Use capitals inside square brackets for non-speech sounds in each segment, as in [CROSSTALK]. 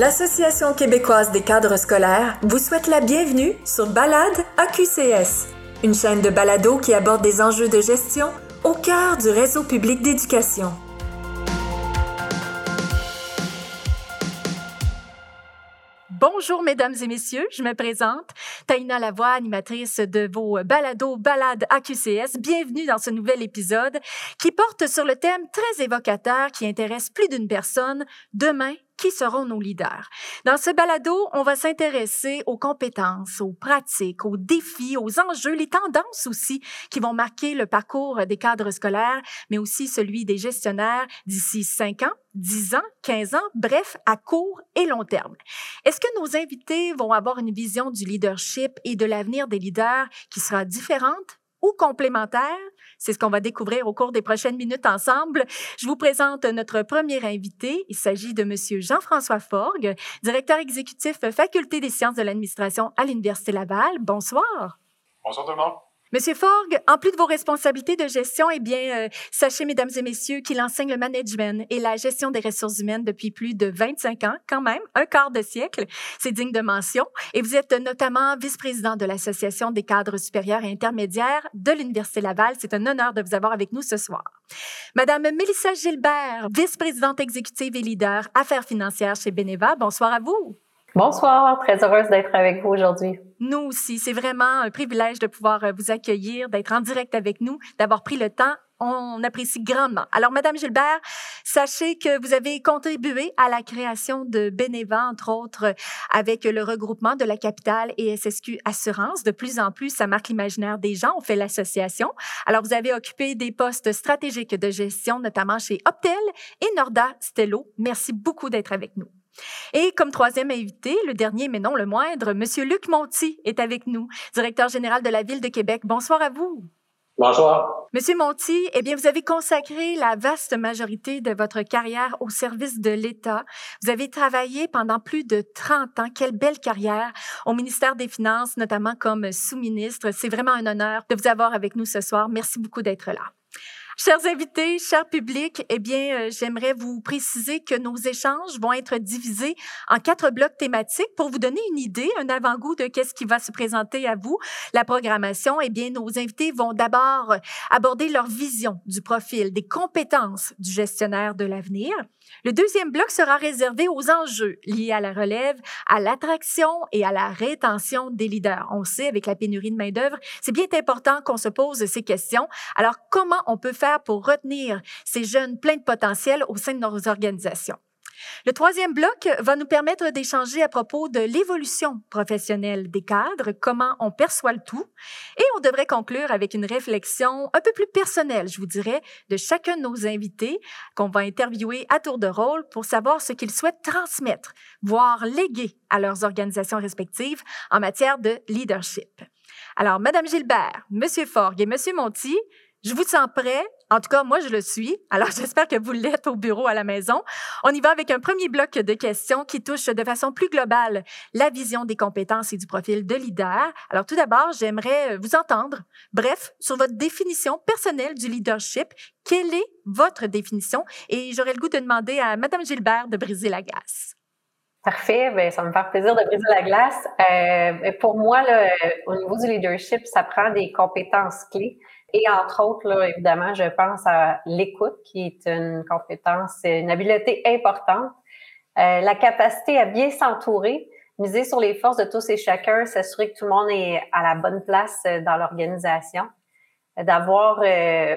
l'Association québécoise des cadres scolaires vous souhaite la bienvenue sur Balade AQCS, une chaîne de balado qui aborde des enjeux de gestion au cœur du réseau public d'éducation. Bonjour, mesdames et messieurs. Je me présente. Taïna Lavoie, animatrice de vos balados Balades AQCS. Bienvenue dans ce nouvel épisode qui porte sur le thème très évocateur qui intéresse plus d'une personne. Demain, qui seront nos leaders. Dans ce balado, on va s'intéresser aux compétences, aux pratiques, aux défis, aux enjeux, les tendances aussi qui vont marquer le parcours des cadres scolaires, mais aussi celui des gestionnaires d'ici 5 ans, 10 ans, 15 ans, bref, à court et long terme. Est-ce que nos invités vont avoir une vision du leadership et de l'avenir des leaders qui sera différente ou complémentaire? C'est ce qu'on va découvrir au cours des prochaines minutes ensemble. Je vous présente notre premier invité. Il s'agit de Monsieur Jean-François Forgue, directeur exécutif Faculté des sciences de l'administration à l'Université Laval. Bonsoir. Bonsoir tout le monde. Monsieur Forgue, en plus de vos responsabilités de gestion, eh bien, euh, sachez, mesdames et messieurs, qu'il enseigne le management et la gestion des ressources humaines depuis plus de 25 ans, quand même, un quart de siècle. C'est digne de mention. Et vous êtes notamment vice-président de l'Association des cadres supérieurs et intermédiaires de l'Université Laval. C'est un honneur de vous avoir avec nous ce soir. Madame Mélissa Gilbert, vice-présidente exécutive et leader affaires financières chez Beneva. Bonsoir à vous. Bonsoir, très heureuse d'être avec vous aujourd'hui. Nous aussi, c'est vraiment un privilège de pouvoir euh, vous accueillir, d'être en direct avec nous, d'avoir pris le temps. On apprécie grandement. Alors, Madame Gilbert, sachez que vous avez contribué à la création de Beneva, entre autres, avec le regroupement de la capitale et SSQ Assurance. De plus en plus, ça marque l'imaginaire des gens. On fait l'association. Alors, vous avez occupé des postes stratégiques de gestion, notamment chez Optel et Norda Stello. Merci beaucoup d'être avec nous. Et comme troisième invité, le dernier mais non le moindre, Monsieur Luc Monti est avec nous, directeur général de la Ville de Québec. Bonsoir à vous. Bonsoir. Monsieur Monti, eh bien, vous avez consacré la vaste majorité de votre carrière au service de l'État. Vous avez travaillé pendant plus de 30 ans. Quelle belle carrière au ministère des Finances, notamment comme sous-ministre. C'est vraiment un honneur de vous avoir avec nous ce soir. Merci beaucoup d'être là. Chers invités, cher public, eh bien, euh, j'aimerais vous préciser que nos échanges vont être divisés en quatre blocs thématiques pour vous donner une idée, un avant-goût de qu'est-ce qui va se présenter à vous. La programmation, eh bien, nos invités vont d'abord aborder leur vision du profil, des compétences du gestionnaire de l'avenir. Le deuxième bloc sera réservé aux enjeux liés à la relève, à l'attraction et à la rétention des leaders. On sait, avec la pénurie de main-d'œuvre, c'est bien important qu'on se pose ces questions. Alors, comment on peut faire pour retenir ces jeunes pleins de potentiel au sein de nos organisations? Le troisième bloc va nous permettre d'échanger à propos de l'évolution professionnelle des cadres, comment on perçoit le tout, et on devrait conclure avec une réflexion un peu plus personnelle, je vous dirais, de chacun de nos invités qu'on va interviewer à tour de rôle pour savoir ce qu'ils souhaitent transmettre, voire léguer à leurs organisations respectives en matière de leadership. Alors, Madame Gilbert, Monsieur Forgue et Monsieur Monti, je vous sens prêt. En tout cas, moi, je le suis. Alors, [LAUGHS] j'espère que vous l'êtes au bureau à la maison. On y va avec un premier bloc de questions qui touche de façon plus globale la vision des compétences et du profil de leader. Alors, tout d'abord, j'aimerais vous entendre. Bref, sur votre définition personnelle du leadership. Quelle est votre définition? Et j'aurais le goût de demander à Madame Gilbert de briser la glace. Parfait, ben, ça me fait plaisir de briser la glace. Euh, pour moi, au niveau du leadership, ça prend des compétences clés. Et entre autres, là, évidemment, je pense à l'écoute, qui est une compétence, une habileté importante. Euh, la capacité à bien s'entourer, miser sur les forces de tous et chacun, s'assurer que tout le monde est à la bonne place euh, dans l'organisation, d'avoir euh,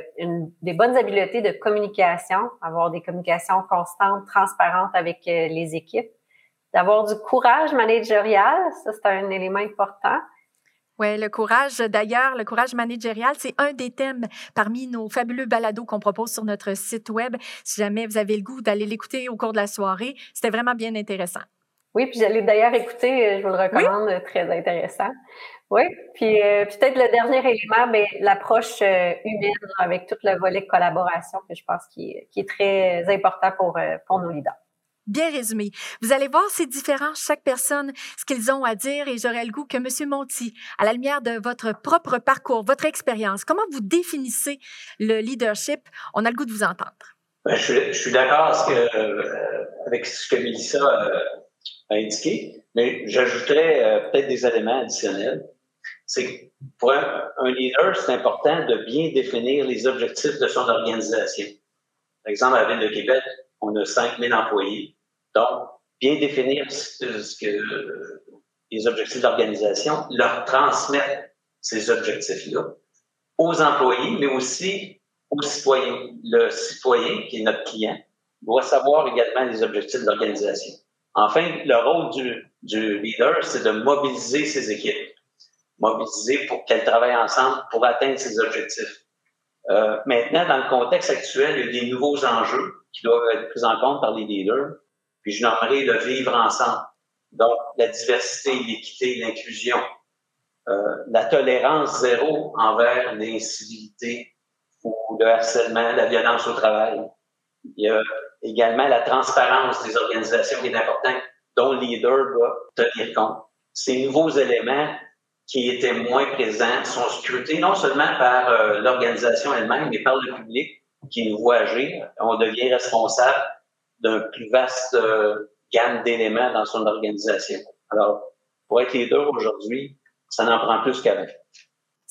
des bonnes habiletés de communication, avoir des communications constantes, transparentes avec euh, les équipes, d'avoir du courage managérial, ça c'est un élément important, oui, le courage, d'ailleurs, le courage managérial, c'est un des thèmes parmi nos fabuleux balados qu'on propose sur notre site web. Si jamais vous avez le goût d'aller l'écouter au cours de la soirée, c'était vraiment bien intéressant. Oui, puis j'allais d'ailleurs écouter, euh, je vous le recommande, très intéressant. Oui, puis euh, peut-être le dernier élément, ben, l'approche euh, humaine avec tout le volet collaboration que je pense qui, qui est très important pour, pour nos leaders. Bien résumé. Vous allez voir ces différences, chaque personne, ce qu'ils ont à dire, et j'aurais le goût que M. Monti, à la lumière de votre propre parcours, votre expérience, comment vous définissez le leadership? On a le goût de vous entendre. Ben, je, suis d'accord euh, avec ce que Mélissa euh, a indiqué, mais j'ajouterais euh, peut-être des éléments additionnels. C'est que pour un, leader, c'est important de bien définir les objectifs de son organisation. Par exemple, à la Ville de Québec, on a 5000 employés. Donc, bien définir les objectifs d'organisation, leur transmettre ces objectifs-là aux employés, mais aussi aux citoyens. Le citoyen, qui est notre client, doit savoir également les objectifs d'organisation. Enfin, le rôle du, du leader, c'est de mobiliser ses équipes, mobiliser pour qu'elles travaillent ensemble pour atteindre ces objectifs. Euh, maintenant, dans le contexte actuel, il y a des nouveaux enjeux qui doivent être pris en compte par les leaders, puis je nommerai le vivre ensemble. Donc, la diversité, l'équité, l'inclusion, euh, la tolérance zéro envers l'incivilité ou le harcèlement, la violence au travail. Il y a également la transparence des organisations qui est importante, dont le leader doit tenir compte. Ces nouveaux éléments qui étaient moins présents sont scrutés non seulement par euh, l'organisation elle-même, mais par le public qui nous voit. On devient responsable d'un plus vaste euh, gamme d'éléments dans son organisation. Alors, pour être leader aujourd'hui, ça n'en prend plus qu'avant.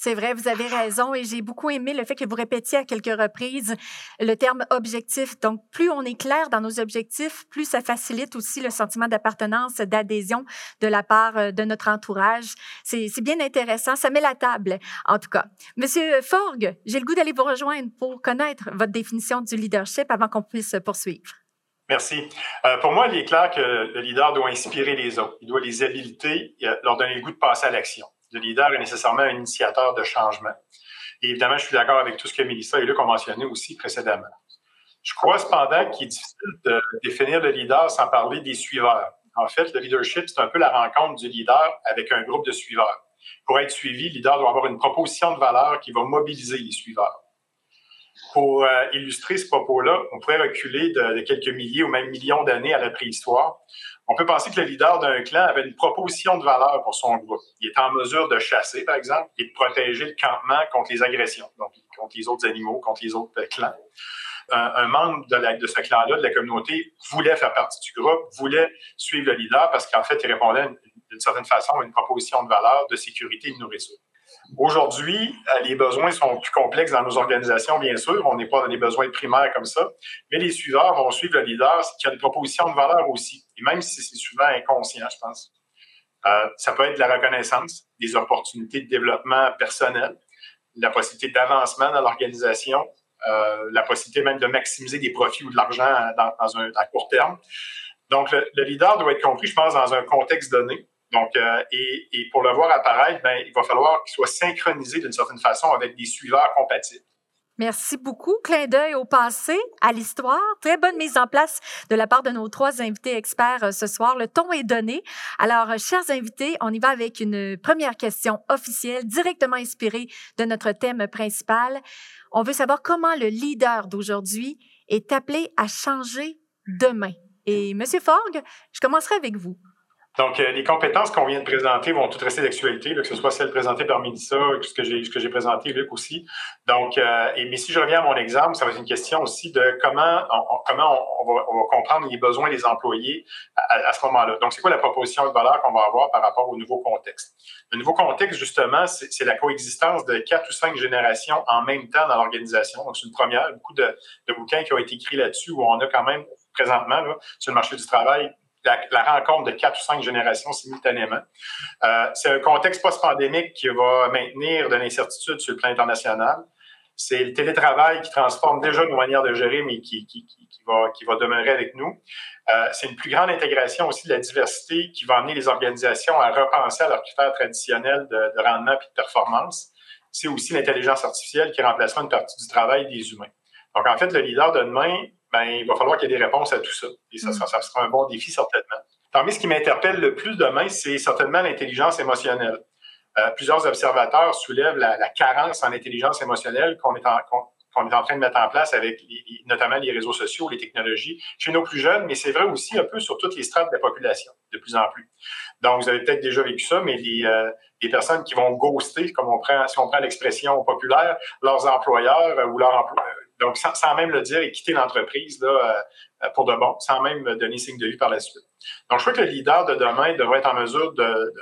C'est vrai, vous avez raison et j'ai beaucoup aimé le fait que vous répétiez à quelques reprises le terme objectif. Donc, plus on est clair dans nos objectifs, plus ça facilite aussi le sentiment d'appartenance, d'adhésion de la part euh, de notre entourage. C'est bien intéressant, ça met la table, en tout cas. Monsieur Forgue, j'ai le goût d'aller vous rejoindre pour connaître votre définition du leadership avant qu'on puisse poursuivre. Merci. Euh, pour moi, il est clair que le leader doit inspirer les autres. Il doit les habiliter, et leur donner le goût de passer à l'action le leader est nécessairement un initiateur de changement. Et évidemment, je suis d'accord avec tout ce que Mélissa et Luc ont mentionné aussi précédemment. Je crois cependant qu'il est difficile de définir le leader sans parler des suiveurs. En fait, le leadership, c'est un peu la rencontre du leader avec un groupe de suiveurs. Pour être suivi, le leader doit avoir une proposition de valeur qui va mobiliser les suiveurs. Pour euh, illustrer ce propos-là, on pourrait reculer de, de, quelques milliers ou même millions d'années à la préhistoire, on peut penser que le leader d'un clan avait une proposition de valeur pour son groupe. Il était en mesure de chasser, par exemple, et de protéger le campement contre les agressions, donc contre les autres animaux, contre les autres clans. Un, membre de, de ce clan-là, de la communauté, voulait faire partie du groupe, voulait suivre le leader parce qu'en fait, il répondait d'une certaine façon à une proposition de valeur de sécurité et de nourriture. Aujourd'hui, euh, les besoins sont plus complexes dans nos organisations, bien sûr. On n'est pas dans des besoins primaires comme ça. Mais les suiveurs vont suivre le leader qui a une proposition de valeur aussi. Même si c'est souvent inconscient, je pense. Euh, ça peut être de la reconnaissance, des opportunités de développement personnel, la possibilité d'avancement dans l'organisation, euh, la possibilité même de maximiser des profits ou de l'argent dans, un, à court terme. Donc, le leader doit être compris, je pense, dans un contexte donné donc, euh, et, et, pour le voir apparaître, ben, il va falloir qu'il soit synchronisé d'une certaine façon avec des suiveurs compatibles. Merci beaucoup. Clin d'œil au passé, à l'histoire. Très bonne mise en place de la part de nos trois invités experts euh, ce soir. Le ton est donné. Alors, euh, chers invités, on y va avec une première question officielle, directement inspirée de notre thème principal. On veut savoir comment le leader d'aujourd'hui est appelé à changer demain. Et Monsieur Forgue, je commencerai avec vous. Donc, euh, les compétences qu'on vient de présenter vont toutes rester d'actualité, que ce soit celles présentées par Mélissa, ce que j'ai, ce que j'ai présenté, Luc aussi. Donc, euh, et, mais si je reviens à mon exemple, ça va être une question aussi de comment on, comment on, va, on va, comprendre les besoins des employés à, à ce moment-là. Donc, c'est quoi la proposition de valeur qu'on va avoir par rapport au nouveau contexte? Le nouveau contexte, justement, c'est, la coexistence de quatre ou cinq générations en même temps dans l'organisation. Donc, c'est une première. Beaucoup de, de bouquins qui ont été écrits là-dessus où on a quand même présentement là, sur le marché du travail la, rencontre de quatre ou cinq générations simultanément. Euh, c'est un contexte post-pandémique qui va maintenir de l'incertitude sur le plan international. C'est le télétravail qui transforme déjà nos manières de gérer, mais qui, qui, qui, va, qui va demeurer avec nous. Euh, c'est une plus grande intégration aussi de la diversité qui va amener les organisations à repenser à leurs critères traditionnels de, de rendement et de performance. C'est aussi l'intelligence artificielle qui remplacera une partie du travail des humains. Donc, en fait, le leader de demain ben, il va falloir qu'il y ait des réponses à tout ça. Et ça, sera, ça sera un bon défi, certainement. Parmi ce qui m'interpelle le plus demain, c'est certainement l'intelligence émotionnelle. Euh, plusieurs observateurs soulèvent la, la, carence en intelligence émotionnelle qu'on est en, qu'on est en train de mettre en place avec notamment les réseaux sociaux, les technologies, chez nos plus jeunes, mais c'est vrai aussi un peu sur toutes les strates de la population, de plus en plus. Donc, vous avez peut-être déjà vécu ça, mais les, euh, les personnes qui vont ghoster, comme on prend, si on prend l'expression populaire, leurs employeurs ou leurs employeurs Donc, sans, même le dire, et quitter l'entreprise là, pour de bon, sans même donner signe de vie par la suite. Donc, je crois que le leader de demain devrait être en mesure de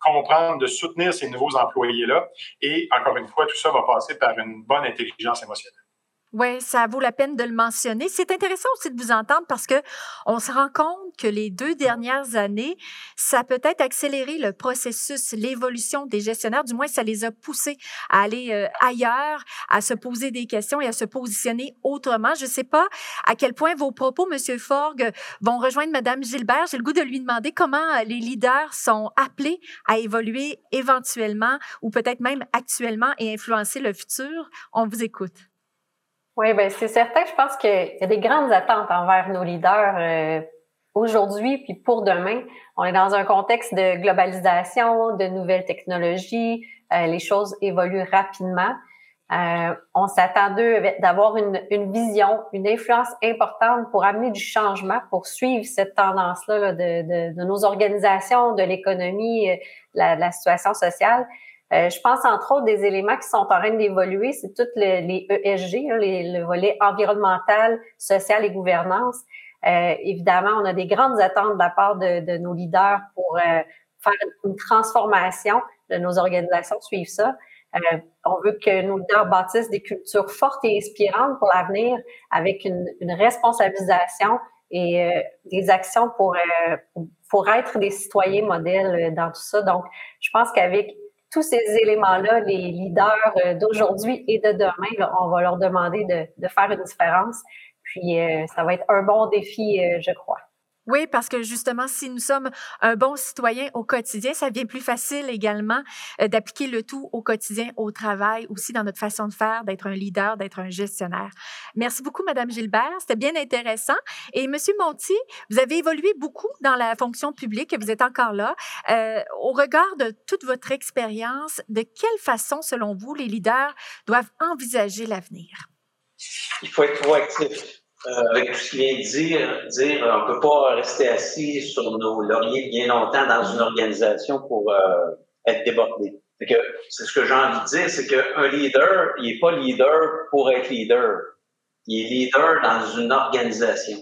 comprendre, de soutenir ces nouveaux employés-là. Et encore une fois, tout ça va passer par une bonne intelligence émotionnelle. Oui, ça vaut la peine de le mentionner. C'est intéressant aussi de vous entendre parce que on se rend compte que les deux dernières années, ça peut être accéléré le processus, l'évolution des gestionnaires. Du moins, ça les a poussés à aller euh, ailleurs, à se poser des questions et à se positionner autrement. Je ne sais pas à quel point vos propos, Monsieur Forgue, vont rejoindre Madame Gilbert. J'ai le goût de lui demander comment les leaders sont appelés à évoluer éventuellement ou peut-être même actuellement et influencer le futur. On vous écoute. Oui, ben c'est certain. Je pense qu'il y a des grandes attentes envers nos leaders euh, aujourd'hui puis pour demain. On est dans un contexte de globalisation, de nouvelles technologies. Euh, les choses évoluent rapidement. Euh, on s'attend d'eux d'avoir une, une, vision, une influence importante pour amener du changement, pour suivre cette tendance-là de, de, de, nos organisations, de l'économie, la, la situation sociale. Euh, je pense entre autres des éléments qui sont en train d'évoluer, c'est toutes les, ESG, les, le volet environnemental, social et gouvernance. Euh, évidemment, on a des grandes attentes de la part de, de nos leaders pour euh, faire une transformation de nos organisations, suivre ça. Euh, on veut que nos leaders bâtissent des cultures fortes et inspirantes pour l'avenir avec une, une, responsabilisation et des actions pour, pour être des citoyens modèles dans tout ça. Donc, je pense qu'avec tous ces éléments-là, les leaders euh, d'aujourd'hui et de demain, on va leur demander de, faire une différence. Puis, euh, ça va être un bon défi, euh, je crois. Oui, parce que justement, si nous sommes un bon citoyen au quotidien, ça devient plus facile également euh, d'appliquer le tout au quotidien, au travail, aussi dans notre façon de faire, d'être un leader, d'être un gestionnaire. Merci beaucoup, Madame Gilbert. C'était bien intéressant. Et Monsieur Monti, vous avez évolué beaucoup dans la fonction publique. Vous êtes encore là. Euh, au regard de toute votre expérience, de quelle façon, selon vous, les leaders doivent envisager l'avenir? Il faut être proactif avec tout ce qu'il vient de dire, dire on ne peut pas rester assis sur nos lauriers bien longtemps dans une organisation pour euh, être débordé. C'est ce que j'ai envie de dire, c'est qu'un leader, il n'est pas leader pour être leader. Il est leader dans une organisation.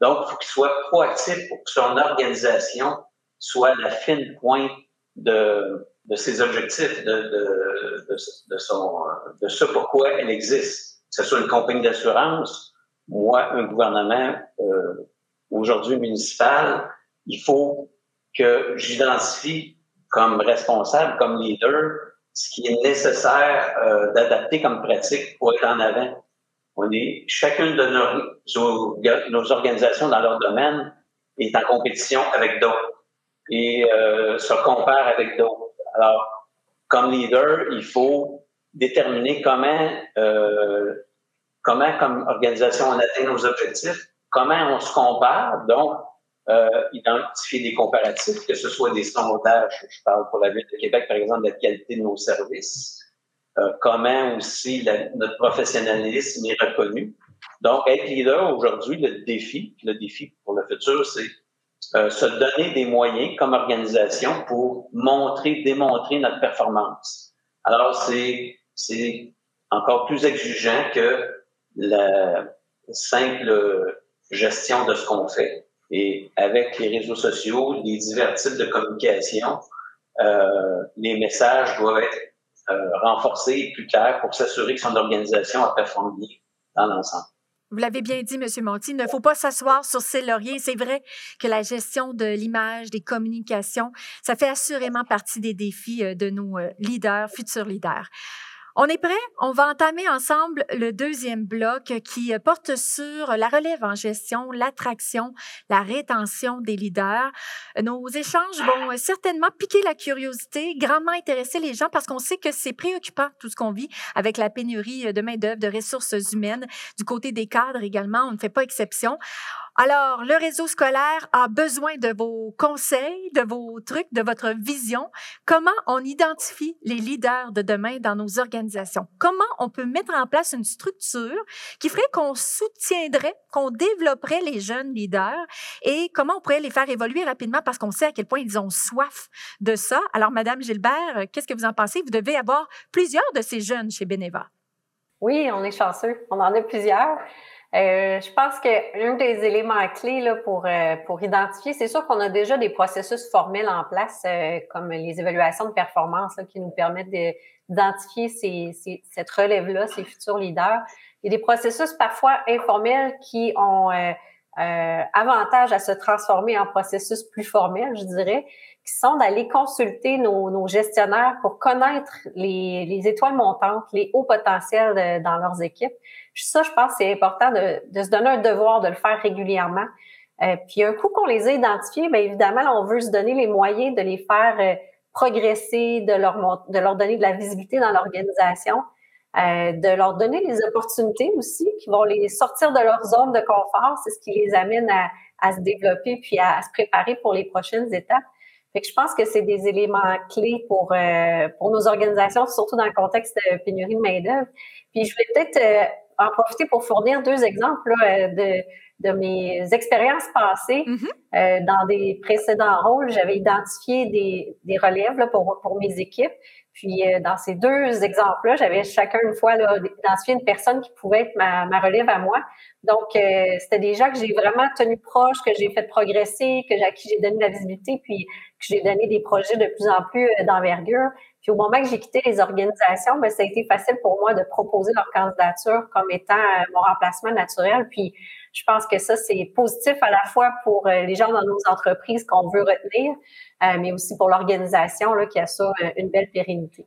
Donc, il faut qu'il soit proactif pour que son organisation soit la fine pointe de, de ses objectifs, de, de, son, de ce pourquoi elle existe. Que ce soit une compagnie d'assurance, moi, un gouvernement euh, aujourd'hui municipal, il faut que j'identifie comme responsable, comme leader, ce qui est nécessaire euh, d'adapter comme pratique pour être en avant. On est chacune de nos, nos organisations dans leur domaine est en compétition avec d'autres et euh, se compare avec d'autres. Alors, comme leader, il faut déterminer comment euh, comment, comme organisation, on atteint nos objectifs, comment on se compare, donc euh, identifier des comparatifs, que ce soit des sondages, je parle pour la Ville de Québec, par exemple, de la qualité de nos services, euh, comment aussi notre professionnalisme est reconnu. Donc, être leader aujourd'hui, le défi, le défi pour le futur, c'est euh, se donner des moyens comme organisation pour montrer, démontrer notre performance. Alors, c'est, c'est encore plus exigeant que la simple gestion de ce qu'on fait. Et avec les réseaux sociaux, les divers types de communication, euh, les messages doivent être euh, renforcés et plus clairs pour s'assurer que son organisation a performé bien dans l'ensemble. Vous l'avez bien dit, M. Monti, il ne faut pas s'asseoir sur ses lauriers. C'est vrai que la gestion de l'image, des communications, ça fait assurément partie des défis euh, de nos leaders, futurs leaders. On est prêt? On va entamer ensemble le deuxième bloc qui porte sur la relève en gestion, l'attraction, la rétention des leaders. Nos échanges vont certainement piquer la curiosité, grandement intéresser les gens parce qu'on sait que c'est préoccupant tout ce qu'on vit avec la pénurie de main-d'œuvre, de ressources humaines. Du côté des cadres également, on ne fait pas exception. Alors, le réseau scolaire a besoin de vos conseils, de vos trucs, de votre vision. Comment on identifie les leaders de demain dans nos organisations? Comment on peut mettre en place une structure qui ferait qu'on soutiendrait, qu'on développerait les jeunes leaders et comment on pourrait les faire évoluer rapidement parce qu'on sait à quel point ils ont soif de ça? Alors, Madame Gilbert, qu'est-ce que vous en pensez? Vous devez avoir plusieurs de ces jeunes chez Beneva. Oui, on est chanceux. On en a plusieurs. Euh, je pense qu'un des éléments clés là, pour, euh, pour identifier, c'est sûr qu'on a déjà des processus formels en place, euh, comme les évaluations de performance qui nous permettent d'identifier ces, ces, cette relève-là, ces futurs leaders. Il y a des processus parfois informels qui ont avantage à se transformer en processus plus formels, je dirais, qui sont d'aller consulter nos, nos, gestionnaires pour connaître les, les étoiles montantes, les hauts potentiels dans leurs équipes ça, je pense c'est important de, de, se donner un devoir de le faire régulièrement. Euh, puis un coup qu'on les a identifiés, bien évidemment, on veut se donner les moyens de les faire euh, progresser, de leur, de leur donner de la visibilité dans l'organisation, euh, de leur donner les opportunités aussi qui vont les sortir de leur zone de confort. C'est ce qui les amène à, à se développer puis à, se préparer pour les prochaines étapes. Fait que je pense que c'est des éléments clés pour, euh, pour nos organisations, surtout dans le contexte de pénurie de main-d'œuvre. Puis je voulais peut-être euh, en profiter pour fournir deux exemples euh, de, de mes expériences passées. Mm-hmm. euh, dans des précédents rôles, j'avais identifié des, des relèves là, pour, pour mes équipes. Puis euh, dans ces deux exemples-là, j'avais chacun une fois là, identifié une personne qui pouvait être ma, ma relève à moi. Donc, euh, c'était des gens que j'ai vraiment tenu proche, que j'ai fait progresser, que à qui j'ai donné de la visibilité, puis que j'ai donné des projets de plus en plus d'envergure. Puis au moment que j'ai quitté les organisations, ben, ça a été facile pour moi de proposer leur candidature comme étant euh, mon remplacement naturel. Puis je pense que ça, c'est positif à la fois pour euh, les gens dans nos entreprises qu'on veut retenir, euh, mais aussi pour l'organisation qui a ça une belle pérennité.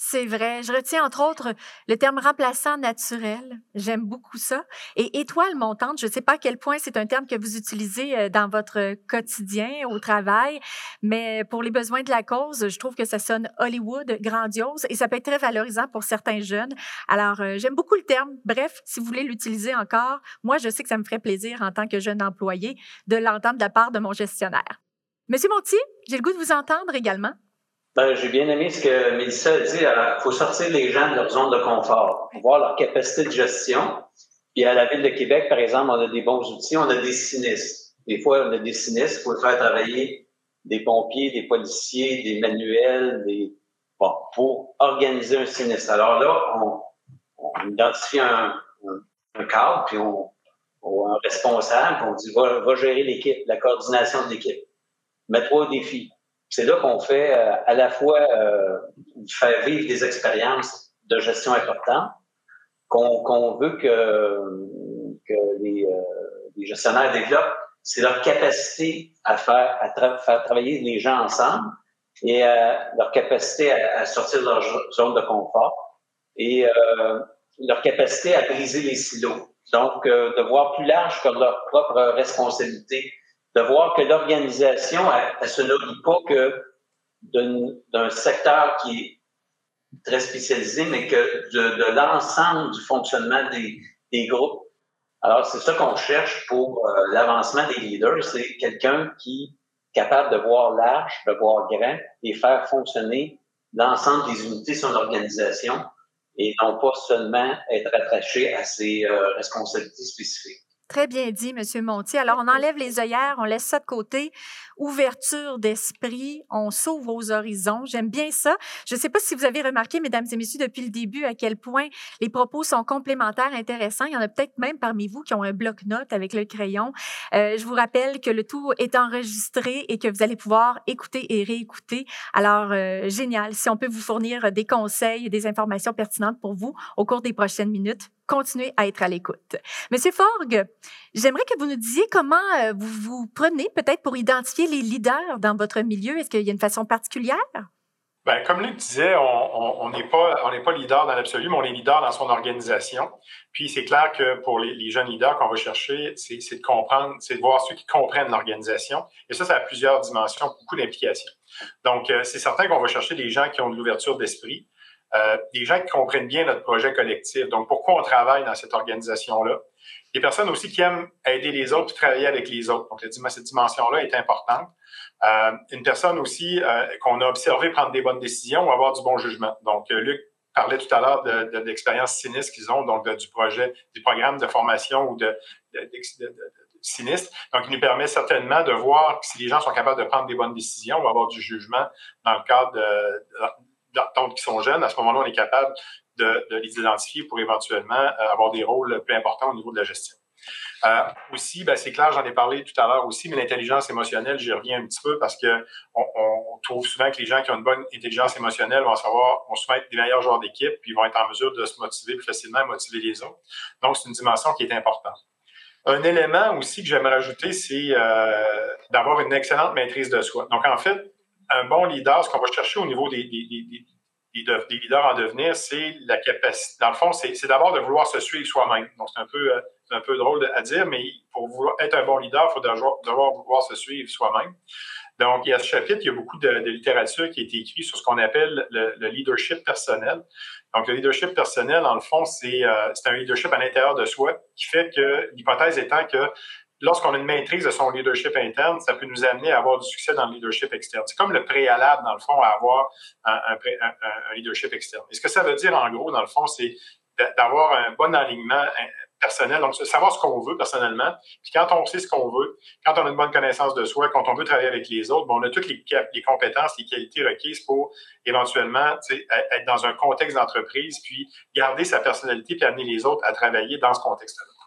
C'est vrai. Je retiens entre autres le terme remplaçant naturel. J'aime beaucoup ça. Et étoile montante, je ne sais pas à quel point c'est un terme que vous utilisez euh, dans votre quotidien au travail, mais pour les besoins de la cause, je trouve que ça sonne Hollywood, grandiose, et ça peut être très valorisant pour certains jeunes. Alors, euh, j'aime beaucoup le terme. Bref, si vous voulez l'utiliser encore, moi, je sais que ça me ferait plaisir en tant que jeune employé de l'entendre de la part de mon gestionnaire. Monsieur Montier, j'ai le goût de vous entendre également. Ben, j'ai bien aimé ce que Mélissa a dit. Il faut sortir les gens de leur zone de confort, voir leur capacité de gestion. Puis à la Ville de Québec, par exemple, on a des bons outils, on a des sinistres. Des fois, on a des sinistres, il faut faire travailler des pompiers, des policiers, des manuels, des... Bon, pour organiser un sinistre. Alors là, on, on identifie un, un, cadre, puis on, on un responsable, puis on dit va, va gérer l'équipe, la coordination de l'équipe. Mets-toi au défi c'est là qu'on fait euh, à la fois euh, faire vivre des expériences de gestion importantes, qu'on veut que, les, euh, les, gestionnaires développent, c'est leur capacité à faire, à faire travailler les gens ensemble et leur capacité à, sortir de leur zone de confort et leur capacité à briser les silos. Donc, de voir plus large que leur propre responsabilité de voir que l'organisation, elle, se nourrit pas que d'un secteur qui est très spécialisé, mais que de, l'ensemble du fonctionnement des, des groupes. Alors, c'est ça qu'on cherche pour euh, l'avancement des leaders, c'est quelqu'un qui est capable de voir large, de voir grand et faire fonctionner l'ensemble des unités de son organisation et non pas seulement être attaché à ses euh, responsabilités spécifiques. Très bien dit, Monsieur Montier. Alors, on enlève les œillères, on laisse ça de côté. Ouverture d'esprit, on s'ouvre aux horizons. J'aime bien ça. Je ne sais pas si vous avez remarqué, mesdames et messieurs, depuis le début, à quel point les propos sont complémentaires, intéressants. Il y en a peut-être même parmi vous qui ont un bloc-notes avec le crayon. Euh, je vous rappelle que le tout est enregistré et que vous allez pouvoir écouter et réécouter. Alors, euh, génial. Si on peut vous fournir des conseils et des informations pertinentes pour vous au cours des prochaines minutes, continuez à être à l'écoute. Monsieur Forgue, j'aimerais que vous nous disiez comment euh, vous vous prenez peut-être pour identifier les leaders dans votre milieu. Est-ce qu'il y a une façon particulière? Bien, comme Luc disait, on n'est pas, on pas leader dans l'absolu, mais on est leader dans son organisation. Puis c'est clair que pour les, jeunes leaders qu'on va chercher, c'est de comprendre, c'est de voir ceux qui comprennent l'organisation. Et ça, ça a plusieurs dimensions, beaucoup d'implications. Donc, euh, c'est certain qu'on va chercher des gens qui ont de l'ouverture d'esprit, euh, des gens qui comprennent bien notre projet collectif. Donc, pourquoi on travaille dans cette organisation-là? Des personnes aussi qui aiment aider les autres et travailler avec les autres. Donc, cette dimension-là est importante. Euh, une personne aussi euh, qu'on a observé prendre des bonnes décisions ou avoir du bon jugement. Donc, Luc parlait tout à l'heure de, l'expérience sinistre qu'ils ont, donc du projet, du programme de formation ou de, sinistre. Donc, il nous permet certainement de voir si les gens sont capables de prendre des bonnes décisions ou avoir du jugement dans le cadre de, donc, qui sont jeunes, à ce moment-là, on est capable de, les identifier pour éventuellement avoir des rôles plus importants au niveau de la gestion. Euh, aussi, ben, c'est clair, j'en ai parlé tout à l'heure aussi, mais l'intelligence émotionnelle, j'y reviens un petit peu parce que on, trouve souvent que les gens qui ont une bonne intelligence émotionnelle vont savoir, vont souvent être des meilleurs joueurs d'équipe, puis vont être en mesure de se motiver plus facilement motiver les autres. Donc, c'est une dimension qui est importante. Un élément aussi que j'aimerais rajouter, c'est euh, d'avoir une excellente maîtrise de soi. Donc, en fait, un bon leader, ce qu'on va chercher au niveau des, leaders en devenir, c'est la capacité. Dans le fond, c'est d'abord de vouloir se suivre soi-même. Donc, c'est un peu, euh, un peu drôle à dire, mais pour vouloir être un bon leader, il faut devoir, vouloir se suivre soi-même. Donc, il y a ce chapitre, il y a beaucoup de, littérature qui a été écrite sur ce qu'on appelle le, leadership personnel. Donc, le leadership personnel, dans le fond, c'est euh, un leadership à l'intérieur de soi qui fait que l'hypothèse étant que lorsqu'on a une maîtrise de son leadership interne, ça peut nous amener à avoir du succès dans le leadership externe. C'est comme le préalable, dans le fond, à avoir un, leadership externe. Et ce que ça veut dire, en gros, dans le fond, c'est d'avoir un bon alignement personnel, donc savoir ce qu'on veut personnellement. Puis quand on sait ce qu'on veut, quand on a une bonne connaissance de soi, quand on veut travailler avec les autres, on a toutes les, les compétences, les qualités requises pour éventuellement être dans un contexte d'entreprise, puis garder sa personnalité, puis amener les autres à travailler dans ce contexte-là.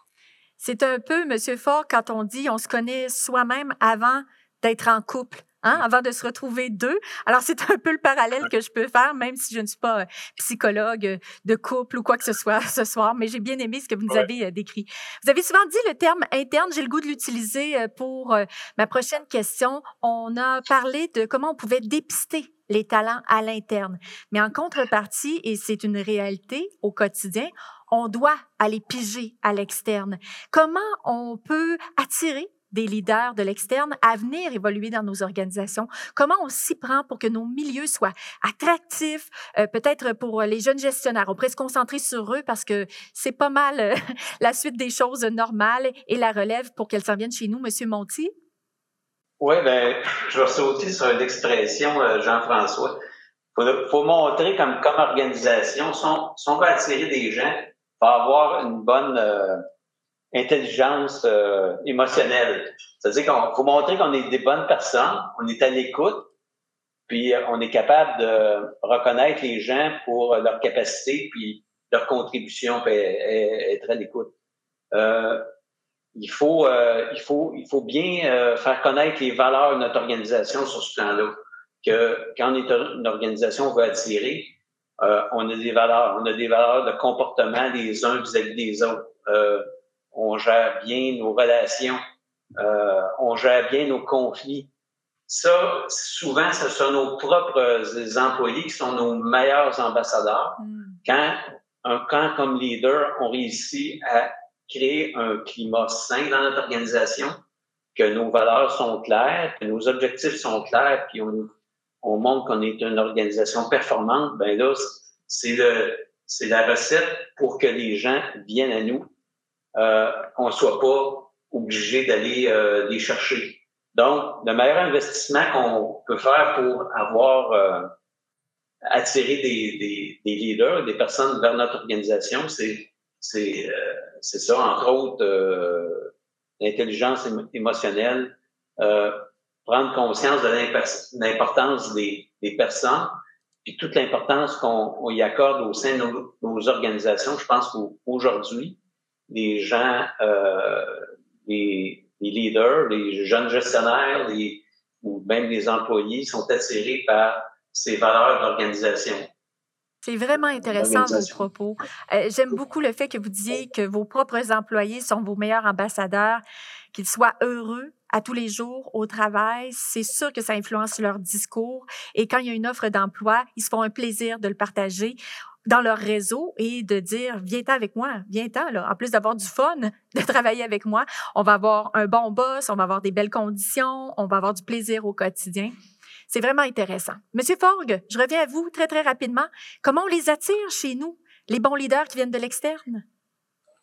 C'est un peu, Monsieur Fort, quand on dit on se connaît soi-même avant d'être en couple. Hein, avant de se retrouver deux. Alors, c'est un peu le parallèle que je peux faire, même si je ne suis pas euh, psychologue euh, de couple ou quoi que ce soit [LAUGHS] ce soir, mais j'ai bien aimé ce que vous nous avez euh, décrit. Vous avez souvent dit le terme interne, j'ai le goût de l'utiliser pour ma prochaine question. On a parlé de comment on pouvait dépister les talents à l'interne. Mais en contrepartie, et c'est une réalité au quotidien, on doit aller piger à l'externe. Comment on peut attirer des leaders de l'externe à venir évoluer dans nos organisations? Comment on s'y prend pour que nos milieux soient attractifs, euh, peut-être pour les jeunes gestionnaires? On pourrait se concentrer sur eux parce que c'est pas mal euh, [LAUGHS] la suite des choses normales et la relève pour qu'elles s'en viennent chez nous, Monsieur Monti? Oui, ben, [LAUGHS] je vais sauter sur une expression, euh, Jean-François. Il faut, montrer comme, comme organisation, si on, si on veut attirer des gens, avoir une bonne euh, intelligence euh, émotionnelle. C'est-à-dire qu'il faut montrer qu'on est des bonnes personnes, on est à l'écoute, puis on est capable de reconnaître les gens pour leur capacité, puis leur contribution, puis être à l'écoute. Euh, il faut, il faut, il faut bien faire connaître les valeurs de notre organisation sur ce plan-là. Que quand on est une organisation, on veut attirer, euh, on a des valeurs, on a des valeurs de comportement des uns vis-à-vis des autres. Euh, on gère bien nos relations, euh, on gère bien nos conflits. Ça, souvent, ce sont nos propres employés qui sont nos meilleurs ambassadeurs. Mm. Quand un camp comme leader, on réussit à créer un climat sain dans notre organisation, que nos valeurs sont claires, que nos objectifs sont clairs, puis on, on montre qu'on est une organisation performante, ben là, c'est la recette pour que les gens viennent à nous, euh, qu'on soit pas obligé d'aller euh, les chercher. Donc, le meilleur investissement qu'on peut faire pour avoir euh, attiré des, leaders, des personnes vers notre organisation, c'est c'est euh, ça, entre autres, euh, l'intelligence émotionnelle, prendre conscience de l'importance des, des, personnes, puis toute l'importance qu'on y accorde au sein de nos, organisations. Je pense qu'aujourd'hui, les gens, euh, les, les, leaders, les jeunes gestionnaires, les, ou même les employés sont attirés par ces valeurs d'organisation. C'est vraiment intéressant vos propos. Euh, j'aime beaucoup le fait que vous disiez que vos propres employés sont vos meilleurs ambassadeurs, qu'ils soient heureux à tous les jours au travail. C'est sûr que ça influence leur discours. Et quand il y a une offre d'emploi, ils se font un plaisir de le partager dans leur réseau et de dire viens-t'en avec moi, viens-t'en là. En plus d'avoir du fun, [LAUGHS] de travailler avec moi, on va avoir un bon boss, on va avoir des belles conditions, on va avoir du plaisir au quotidien. C'est vraiment intéressant. Monsieur Forgue, je reviens à vous très, très rapidement. Comment on les attire chez nous, les bons leaders qui viennent de l'externe?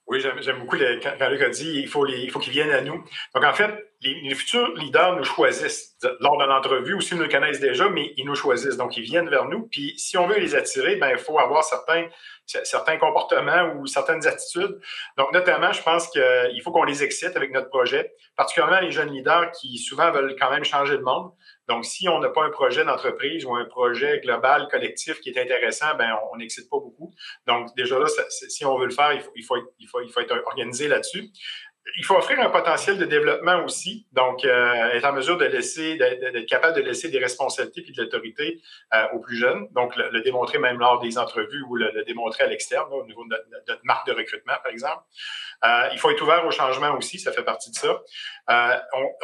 Oui, j'aime beaucoup quand Luc a dit il faut, il faut qu'ils viennent à nous. Donc, en fait, les, futurs leaders nous choisissent. lors de l'entrevue ou s'ils nous connaissent déjà, mais ils nous choisissent. Donc, ils viennent vers nous. Puis, si on veut les attirer, ben, il faut avoir certains, certains comportements ou certaines attitudes. Donc, notamment, je pense qu'il faut qu'on les excite avec notre projet, particulièrement les jeunes leaders qui souvent veulent quand même changer le monde. Donc, si on n'a pas un projet d'entreprise ou un projet global, collectif qui est intéressant, ben on n'excite pas beaucoup. Donc, déjà là, si on veut le faire, il faut, il faut, il faut, il faut être organisé là-dessus il faut offrir un potentiel de développement aussi, donc euh, être en mesure de laisser, d'être capable de laisser des responsabilités et de l'autorité euh, aux plus jeunes, donc le, démontrer même lors des entrevues ou le, démontrer à l'externe, au niveau de notre, marque de recrutement, par exemple. Euh, il faut être ouvert au changement aussi, ça fait partie de ça.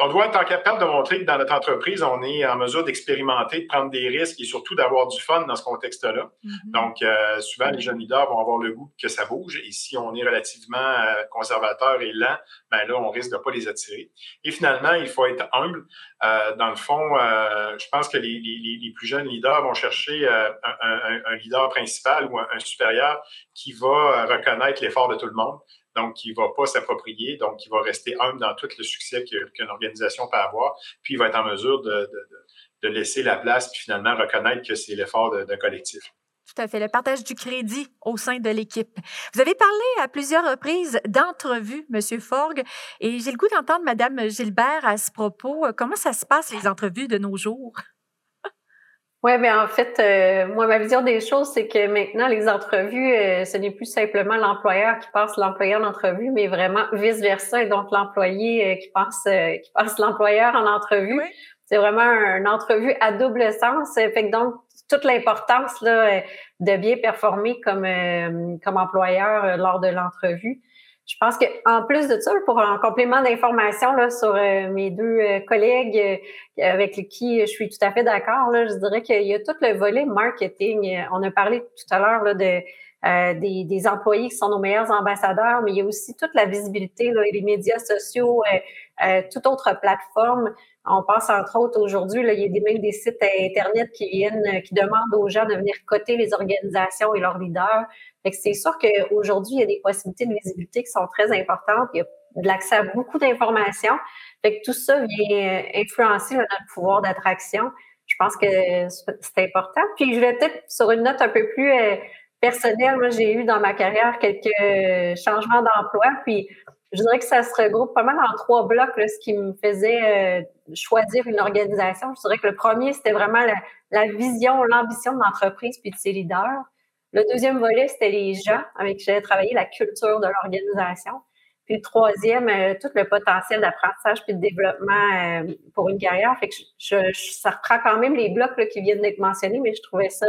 On, doit être capable de montrer que dans notre entreprise, on est en mesure d'expérimenter, de prendre des risques et surtout d'avoir du fun dans ce contexte-là. Mm-hmm. Donc, souvent, les jeunes leaders vont avoir le goût que ça bouge et si on est relativement conservateur et lent, ben là, on risque de pas les attirer. Et finalement, il faut être humble. Euh, dans le fond, euh, je pense que les, plus jeunes leaders vont chercher euh, un, leader principal ou un, supérieur qui va reconnaître l'effort de tout le monde, donc qui ne va pas s'approprier, donc qui va rester humble dans tout le succès qu'une organisation peut avoir, puis il va être en mesure de, laisser la place, puis finalement reconnaître que c'est l'effort d'un collectif. Tout à fait, le partage du crédit au sein de l'équipe. Vous avez parlé à plusieurs reprises d'entrevues, Monsieur Forgue, et j'ai le goût d'entendre Madame Gilbert à ce propos. Comment ça se passe, les entrevues de nos jours? Oui, bien en fait, euh, moi, ma vision des choses, c'est que maintenant, les entrevues, euh, ce n'est plus simplement l'employeur qui passe l'employeur en entrevue, mais vraiment vice-versa, et donc l'employé euh, qui passe qui passe l'employeur en entrevue. C'est vraiment une entrevue à double sens. Fait que donc, toute l'importance là, de bien performer comme, euh, comme employeur euh, lors de l'entrevue. Je pense que en plus de ça, pour un complément d'information sur euh, mes deux collègues avec qui je suis tout à fait d'accord, je dirais qu'il y a tout le volet marketing. On a parlé tout à l'heure de des, des, employés qui sont nos meilleurs ambassadeurs, mais il y a aussi toute la visibilité, là, les médias sociaux, toute autre plateforme. On pense entre autres aujourd'hui, il y a des, même des sites Internet qui viennent, euh, qui demandent aux gens de venir coter les organisations et leurs leaders. Fait que c'est sûr qu'aujourd'hui, il y a des possibilités de visibilité qui sont très importantes. Il y a de l'accès à beaucoup d'informations. Fait que tout ça vient euh, influencer notre pouvoir d'attraction. Je pense que c'est important. Puis je vais peut-être sur une note un peu plus euh, personnelle. Moi, j'ai eu dans ma carrière quelques changements d'emploi. Puis je dirais que ça se regroupe pas mal en trois blocs, ce qui me faisait euh, choisir une organisation. Je dirais que le premier, c'était vraiment la, vision, l'ambition de l'entreprise puis de ses leaders. Le deuxième volet, c'était les gens avec qui j'avais travaillé, la culture de l'organisation. Puis le troisième, euh, tout le potentiel d'apprentissage puis de développement euh, pour une carrière. Fait que je, ça reprend quand même les blocs qui viennent d'être mentionnés, mais je trouvais ça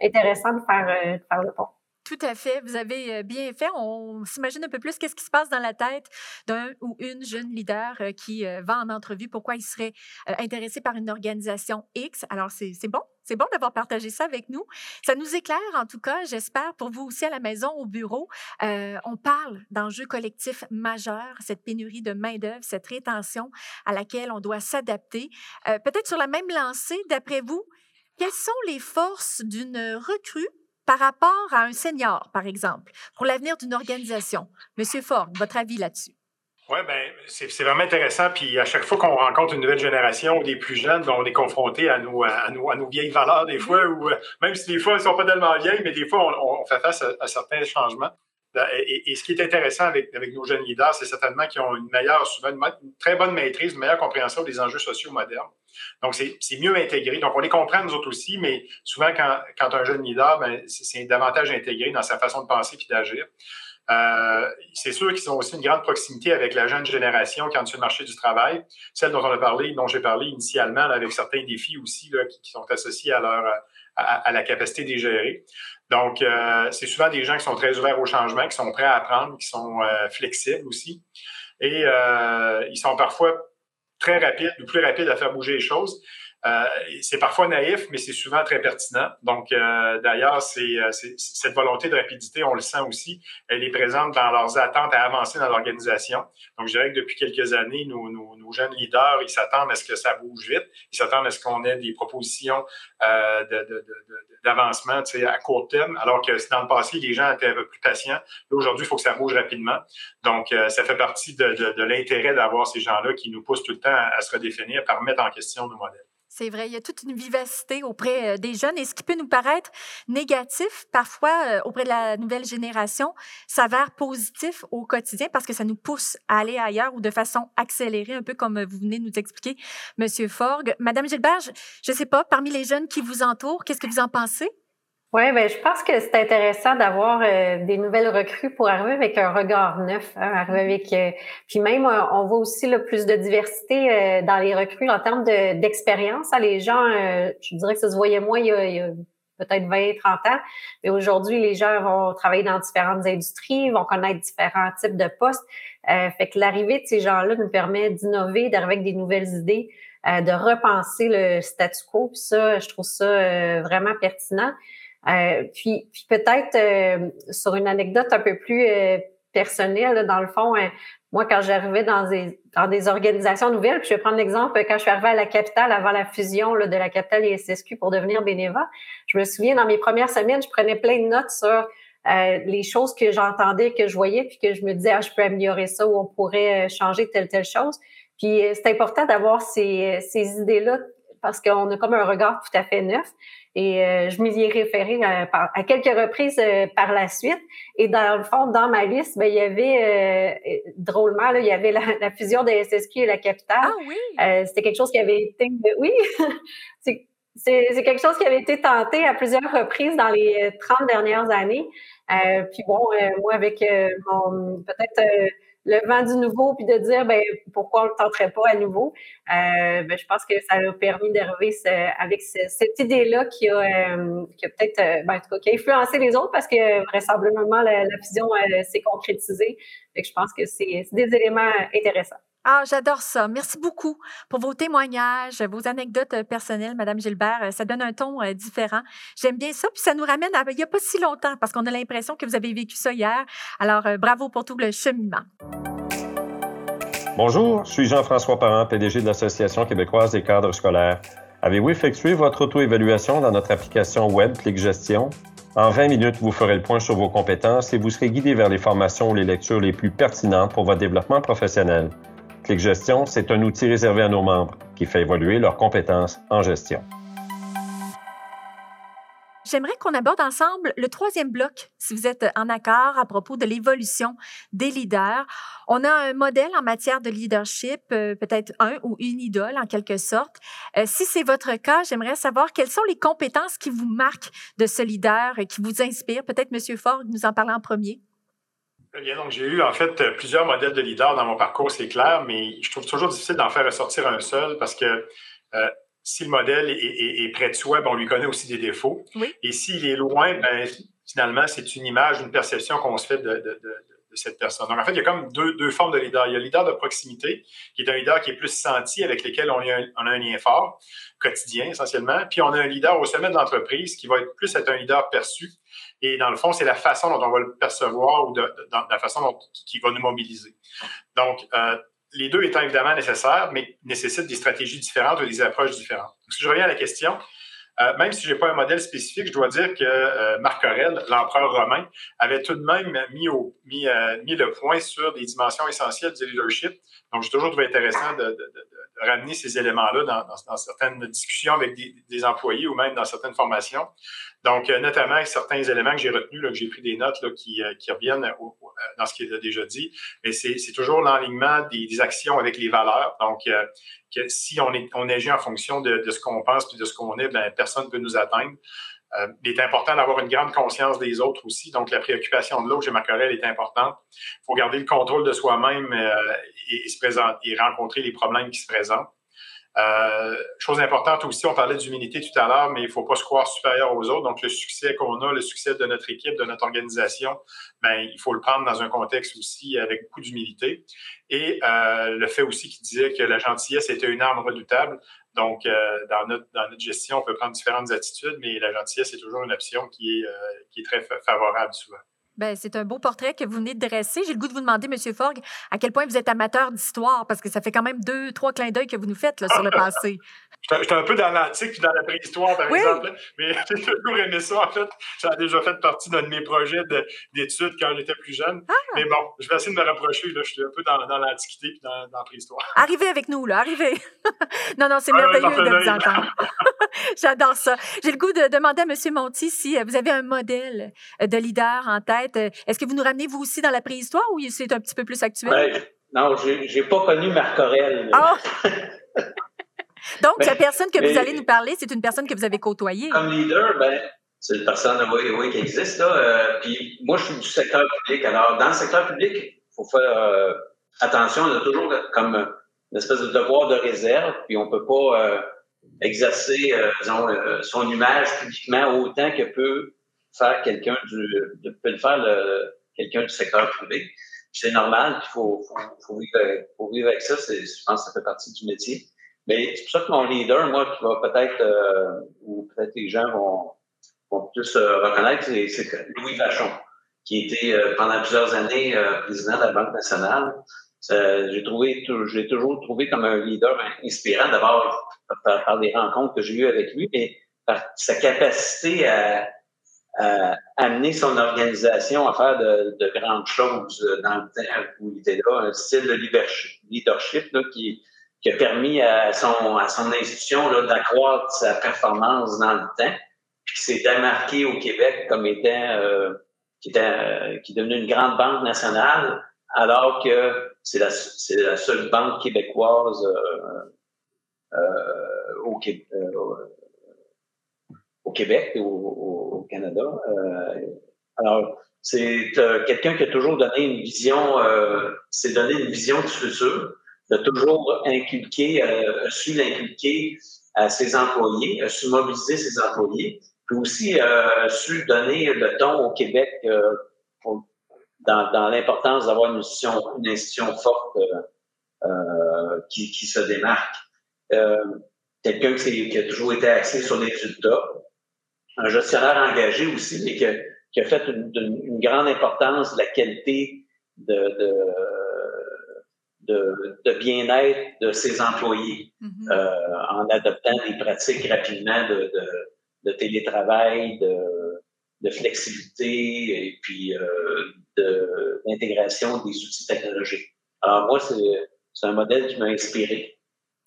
intéressant de faire, de faire le pont. Tout à fait. Vous avez bien fait. On s'imagine un peu plus qu'est-ce qui se passe dans la tête d'un ou une jeune leader qui va en entrevue, pourquoi il serait intéressé par une organisation X. Alors, c'est bon. C'est bon d'avoir partagé ça avec nous. Ça nous éclaire, en tout cas, j'espère, pour vous aussi à la maison, au bureau. on parle d'enjeux collectifs majeurs, cette pénurie de main-d'œuvre, cette rétention à laquelle on doit s'adapter. Peut-être sur la même lancée, d'après vous, quelles sont les forces d'une recrue par rapport à un senior, par exemple, pour l'avenir d'une organisation. Monsieur Ford, votre avis là-dessus? Oui, ben c'est vraiment intéressant. Puis à chaque fois qu'on rencontre une nouvelle génération ou des plus jeunes, ben, on est confronté à nos, à, nos, à nos vieilles valeurs des fois, ou euh, même si des fois elles ne sont pas tellement vieilles, mais des fois on, fait face à, certains changements. Et, ce qui est intéressant avec, nos jeunes leaders, c'est certainement qu'ils ont une meilleure, souvent une, très bonne maîtrise, une meilleure compréhension des enjeux sociaux modernes. Donc, c'est mieux intégré. Donc, on les comprend, nous autres aussi, mais souvent, quand, un jeune leader, ben, c'est davantage intégré dans sa façon de penser et d'agir. Euh, c'est sûr qu'ils ont aussi une grande proximité avec la jeune génération qui est le marché du travail, celle dont on a parlé, dont j'ai parlé initialement, avec certains défis aussi là, qui, sont associés à leur à, la capacité de les gérer. Donc, euh, c'est souvent des gens qui sont très ouverts au changement, qui sont prêts à apprendre, qui sont euh, flexibles aussi. Et euh, ils sont parfois très rapides ou plus rapides à faire bouger les choses. Euh, c'est parfois naïf, mais c'est souvent très pertinent. Donc, euh, d'ailleurs, c'est, cette volonté de rapidité, on le sent aussi, elle est présente dans leurs attentes à avancer dans l'organisation. Donc, je dirais que depuis quelques années, nos, nos, nos jeunes leaders, ils s'attendent à ce que ça bouge vite. Ils s'attendent à ce qu'on ait des propositions euh, de, de, de, d'avancement à court terme, alors que dans le passé, les gens étaient un peu plus patients. Là, aujourd'hui, il faut que ça bouge rapidement. Donc, ça fait partie de, l'intérêt d'avoir ces gens-là qui nous poussent tout le temps à, à se redéfinir, à remettre en question nos modèles. C'est vrai, il y a toute une vivacité auprès euh, des jeunes et ce qui peut nous paraître négatif, parfois euh, auprès de la nouvelle génération, s'avère positif au quotidien parce que ça nous pousse à aller ailleurs ou de façon accélérée, un peu comme vous venez de nous expliquer, Monsieur Forgue. Madame Gilbert, je ne sais pas, parmi les jeunes qui vous entourent, qu'est-ce que vous en pensez? Oui, ben, je pense que c'est intéressant d'avoir euh, des nouvelles recrues pour arriver avec un regard neuf, hein, arriver avec. Euh, puis même, euh, on voit aussi là, plus de diversité dans les recrues en termes d'expérience. Hein, les gens, je dirais que ça se voyait moins il y a, peut-être 20, 30 ans, mais aujourd'hui, les gens vont travailler dans différentes industries, vont connaître différents types de postes. fait que l'arrivée de ces gens-là nous permet d'innover, d'arriver avec des nouvelles idées, de repenser le statu quo. Puis ça, je trouve ça vraiment pertinent. Euh, puis, puis peut-être euh, sur une anecdote un peu plus euh, personnelle, dans le fond, moi, quand j'arrivais dans des, dans des organisations nouvelles, puis je vais prendre l'exemple, quand je suis arrivée à la capitale avant la fusion là, de la capitale et SSQ pour devenir bénévole, je me souviens, dans mes premières semaines, je prenais plein de notes sur les choses que j'entendais, que je voyais, puis que je me disais, ah, je peux améliorer ça ou on pourrait changer telle, telle chose. Puis c'est important d'avoir ces, ces idées-là parce qu'on a comme un regard tout à fait neuf. Et euh, je m'y ai référé euh, à, quelques reprises euh, par la suite. Et dans le fond, dans ma liste, ben, il y avait, drôlement, là, il y avait la, fusion de SSQ et la capitale. Ah oui? C'était quelque chose qui avait été... Oui! [LAUGHS] c'est quelque chose qui avait été tenté à plusieurs reprises dans les 30 dernières années. puis bon, moi, avec mon peut-être le vent du nouveau, puis de dire ben pourquoi on ne tenterait pas à nouveau? Euh, ben, je pense que ça a permis d'arriver avec cette idée-là qui a, euh, qui a peut-être, euh, ben, en tout cas, qui a influencé les autres parce que vraisemblablement la, la fusion s'est concrétisée. Que je pense que c'est des éléments intéressants. Ah, j'adore ça. Merci beaucoup pour vos témoignages, vos anecdotes euh, personnelles, Madame Gilbert. Euh, ça donne un ton euh, différent. J'aime bien ça. Puis ça nous ramène à il n'y a pas si longtemps parce qu'on a l'impression que vous avez vécu ça hier. Alors, bravo pour tout le cheminement. Bonjour, je suis Jean-François Parent, PDG de l'Association québécoise des cadres scolaires. Avez-vous effectué votre auto-évaluation dans notre application web Clic Gestion? En 20 minutes, vous ferez le point sur vos compétences et vous serez guidé vers les formations ou les lectures les plus pertinentes pour votre développement professionnel. Clic Gestion, c'est un outil réservé à nos membres qui fait évoluer leurs compétences en gestion. J'aimerais qu'on aborde ensemble le troisième bloc, si vous êtes en accord à propos de l'évolution des leaders. On a un modèle en matière de leadership, euh, peut-être un ou une idole en quelque sorte. Euh, si c'est votre cas, j'aimerais savoir quelles sont les compétences qui vous marquent de ce leader, et qui vous inspirent. Peut-être M. Ford nous en parler en premier. Bien. Donc, j'ai eu en fait plusieurs modèles de leaders dans mon parcours, c'est clair, mais je trouve toujours difficile d'en faire ressortir un seul parce que euh, si le modèle est, près de soi, ben, on lui connaît aussi des défauts. Et s'il est loin, ben, finalement, c'est une image, une perception qu'on se fait de, cette personne. Donc, en fait, il y a comme deux, deux, formes de leader. Il y a le leader de proximité, qui est un leader qui est plus senti, avec lequel on a, on a un lien fort, quotidien essentiellement. Puis, on a un leader au sommet de l'entreprise qui va être plus être un leader perçu, et dans le fond, c'est la façon dont on va le percevoir ou la façon dont qui va nous mobiliser. Donc, euh, les deux étant évidemment nécessaires, mais nécessitent des stratégies différentes ou des approches différentes. Si je reviens à la question, euh, même si je n'ai pas un modèle spécifique, je dois dire que euh, Marc Aurèle, l'empereur romain, avait tout de même mis, le point sur des dimensions essentielles du leadership. Donc, j'ai toujours trouvé intéressant de, ramener ces éléments-là dans, certaines discussions avec des, employés ou même dans certaines formations. Donc, euh, notamment certains éléments que j'ai retenus, que j'ai pris des notes euh, qui reviennent au, dans ce qui est déjà dit, mais c'est toujours l'enlignement des, actions avec les valeurs. Donc, euh, si on, agit en fonction de, ce qu'on pense et de ce qu'on est, bien, personne ne peut nous atteindre. Euh, il est important d'avoir une grande conscience des autres aussi. Donc, la préoccupation de l'autre, chez Macorel, est importante. Il faut garder le contrôle de soi-même et rencontrer les problèmes qui se présentent. Euh, chose importante aussi, on parlait d'humilité tout à l'heure, mais il ne faut pas se croire supérieur aux autres. Donc, le succès qu'on a, le succès de notre équipe, de notre organisation, ben, il faut le prendre dans un contexte aussi avec beaucoup d'humilité. Et euh, le fait aussi qu'il disait que la gentillesse était une arme redoutable. Donc, euh, dans, notre, dans notre gestion, on peut prendre différentes attitudes, mais la gentillesse est toujours une option qui est, qui est très favorable souvent. Ben, c'est un beau portrait que vous venez de dresser. J'ai le goût de vous demander, M. Forgue, à quel point vous êtes amateur d'histoire, parce que ça fait quand même deux, trois clins d'œil que vous nous faites là, sur le passé. J'étais un peu dans l'antique puis dans la préhistoire, par exemple. Mais [LAUGHS] j'ai toujours aimé ça, en fait. Ça a déjà fait partie d'un de mes projets d'études quand j'étais plus jeune. Ah! Mais bon, je vais essayer de me rapprocher. Là. Je suis un peu dans, dans l'Antiquité puis dans, dans, la préhistoire. [LAUGHS] Arrivez avec nous, là. Arrivez. [LAUGHS] non, non, c'est ah merveilleux de vous entendre. J'adore ça. J'ai le goût de demander à M. Monti si euh, vous avez un modèle euh, de leader en tête. Euh, est-ce que vous nous ramenez, vous aussi, dans la préhistoire ou c'est un petit peu plus actuel? Ben, non, j'ai pas connu Marc Aurèle. Oh! Donc, la personne que vous allez nous parler, c'est une personne que vous avez côtoyée. Comme leader, ben, c'est une personne oui, qui existe. Là. puis moi, je suis du secteur public. Alors, dans le secteur public, il faut faire attention. On a toujours comme une espèce de devoir de réserve, puis on peut pas exercer euh, disons, euh, son image publiquement autant que peut faire quelqu'un du peut le faire quelqu'un du secteur privé. C'est normal, il faut, faut, faut, vivre, faut vivre avec ça. Je pense que ça fait partie du métier. Mais c'est pour ça que mon leader, moi, qui va peut-être, euh, ou peut-être les gens vont, vont plus reconnaître, c'est Louis Vachon, qui était pendant plusieurs années président de la Banque nationale. j'ai trouvé, j'ai toujours trouvé comme un leader inspirant. D'abord, par, par les rencontres que j'ai eues avec lui, mais par sa capacité à, amener son organisation à faire de, de, grandes choses dans le temps où il était là, un style de leadership qui, qui a permis à son, à son institution d'accroître sa performance dans le temps, puis qui s'est démarqué au Québec comme étant euh, qui, euh, qui est devenu une grande banque nationale, alors que c'est la, la seule banque québécoise euh, euh, au, euh, au, Québec et au, Canada. Alors, c'est quelqu'un qui a toujours donné une vision, s'est donné une vision du futur, de toujours inculquer, euh, su l'inculquer à ses employés, a su mobiliser ses employés, puis aussi euh, su donner le ton au Québec pour, dans, dans l'importance d'avoir une institution, une institution forte qui, qui se démarque. Euh, quelqu'un qui, a toujours été axé sur les résultats, un gestionnaire engagé aussi, mais qui a, fait une, grande importance de la qualité de, de, bien-être de ses employés mm-hmm. euh, en adoptant des pratiques rapidement de, de télétravail, de, flexibilité et puis euh, d'intégration des outils technologiques. Alors moi, c'est un modèle qui m'a inspiré.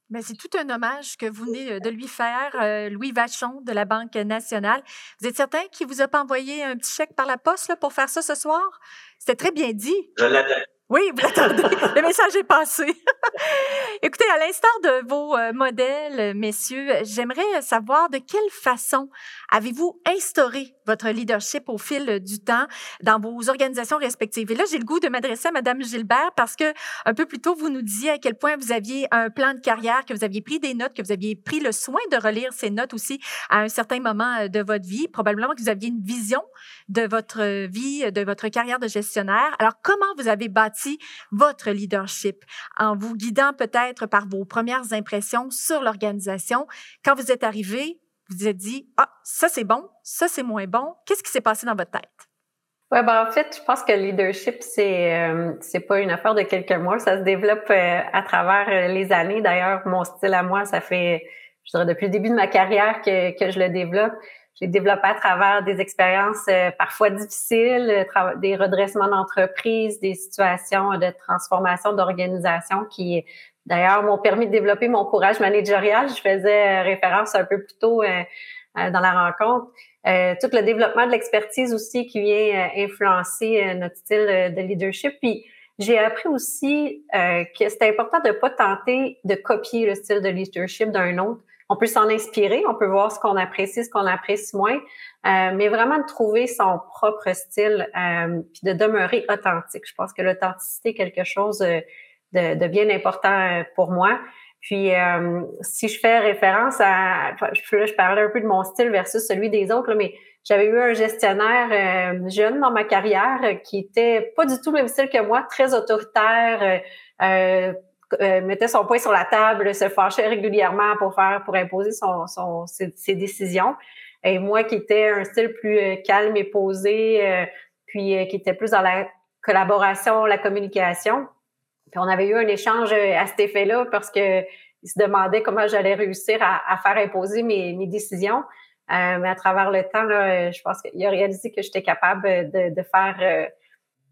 Mais c'est tout un hommage que vous venez de lui faire, euh, Louis Vachon de la Banque nationale. Vous êtes certain qu'il vous a pas envoyé un petit chèque par la poste pour faire ça ce soir? C'était très bien dit. Je l'attends. Oui, [LAUGHS] vous l'attendez. Le message est passé. [LAUGHS] Écoutez, à l'instar de vos euh, modèles, messieurs, j'aimerais savoir de quelle façon avez-vous instauré votre leadership au fil du temps dans vos organisations respectives? Et là, j'ai le goût de m'adresser à Madame Gilbert parce que un peu plus tôt, vous nous disiez à quel point vous aviez un plan de carrière, que vous aviez pris des notes, que vous aviez pris le soin de relire ces notes aussi à un certain moment euh, de votre vie. Probablement que vous aviez une vision de votre vie, de votre carrière de gestionnaire. Alors, comment vous avez bâti votre leadership en vous guidant peut-être par vos premières impressions sur l'organisation. Quand vous êtes arrivé, vous vous êtes dit, ah, ça c'est bon, ça c'est moins bon. Qu'est-ce qui s'est passé dans votre tête? Ouais, ben en fait, je pense que le leadership, c'est euh, c'est pas une affaire de quelques mois. Ça se développe euh, à travers euh, les années. D'ailleurs, mon style à moi, ça fait, je dirais, depuis le début de ma carrière que, que je le développe. J'ai développé à travers des expériences euh, parfois difficiles, euh, des redressements d'entreprise, des situations de transformation d'organisation qui, d'ailleurs, m'ont permis de développer mon courage managérial. Je faisais référence un peu plus tôt euh, dans la rencontre. tout le développement de l'expertise aussi qui vient influencer notre style de leadership. Puis, j'ai appris aussi que c'était important de pas tenter de copier le style de leadership d'un autre, on peut s'en inspirer, on peut voir ce qu'on apprécie, ce qu'on apprécie moins, euh, mais vraiment de trouver son propre style, euh, puis de demeurer authentique. Je pense que l'authenticité est quelque chose euh, de, bien important pour moi. Puis, si je fais référence à, je parlais un peu de mon style versus celui des autres, mais j'avais eu un gestionnaire jeune dans ma carrière qui était pas du tout le même style que moi, très autoritaire, euh, euh, mettait son poing sur la table, se fâchait régulièrement pour faire, pour imposer son, son ses, décisions. Et moi, qui étais un style plus euh, calme et posé, euh, puis qui était plus dans la collaboration, la communication. Puis on avait eu un échange à cet effet-là parce que il se demandait comment j'allais réussir à, à, faire imposer mes, mes décisions. mais à travers le temps, là, je pense qu'il a réalisé que j'étais capable de, de faire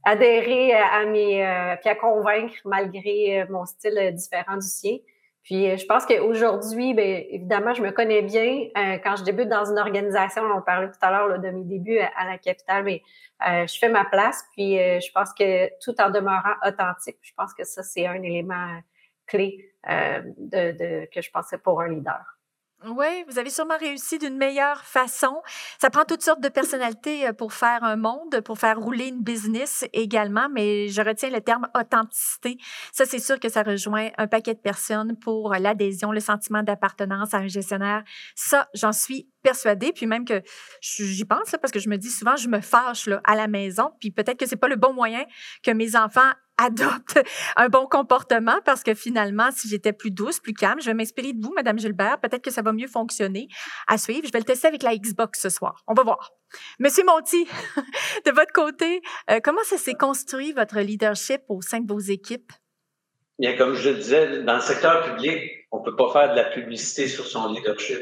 adhérer à mes, euh, puis à convaincre malgré euh, mon style euh, différent du sien. Puis je pense qu'aujourd'hui, bien, évidemment, je me connais bien. quand je débute dans une organisation, on parlait tout à l'heure de mes débuts à, la capitale, mais je fais ma place. Puis je pense que tout en demeurant authentique, je pense que ça, c'est un élément clé de, de, que je pensais pour un leader. Oui, vous avez sûrement réussi d'une meilleure façon. Ça prend toutes sortes de personnalités euh, pour faire un monde, pour faire rouler une business également, mais je retiens le terme authenticité. Ça, c'est sûr que ça rejoint un paquet de personnes pour l'adhésion, le sentiment d'appartenance à un gestionnaire. Ça, j'en suis persuadée, puis même que j'y pense parce que je me dis souvent, je me fâche là, à la maison, puis peut-être que c'est pas le bon moyen que mes enfants adoptent [LAUGHS] un bon comportement parce que finalement, si j'étais plus douce, plus calme, je vais m'inspirer de vous, Madame Gilbert. Peut-être que ça va mieux fonctionner à suivre. Je vais le tester avec la Xbox ce soir. On va voir. Monsieur Monti, [LAUGHS] de votre côté, euh, comment ça s'est construit votre leadership au sein de vos équipes? Bien, comme je le disais, dans le secteur public, on peut pas faire de la publicité sur son leadership,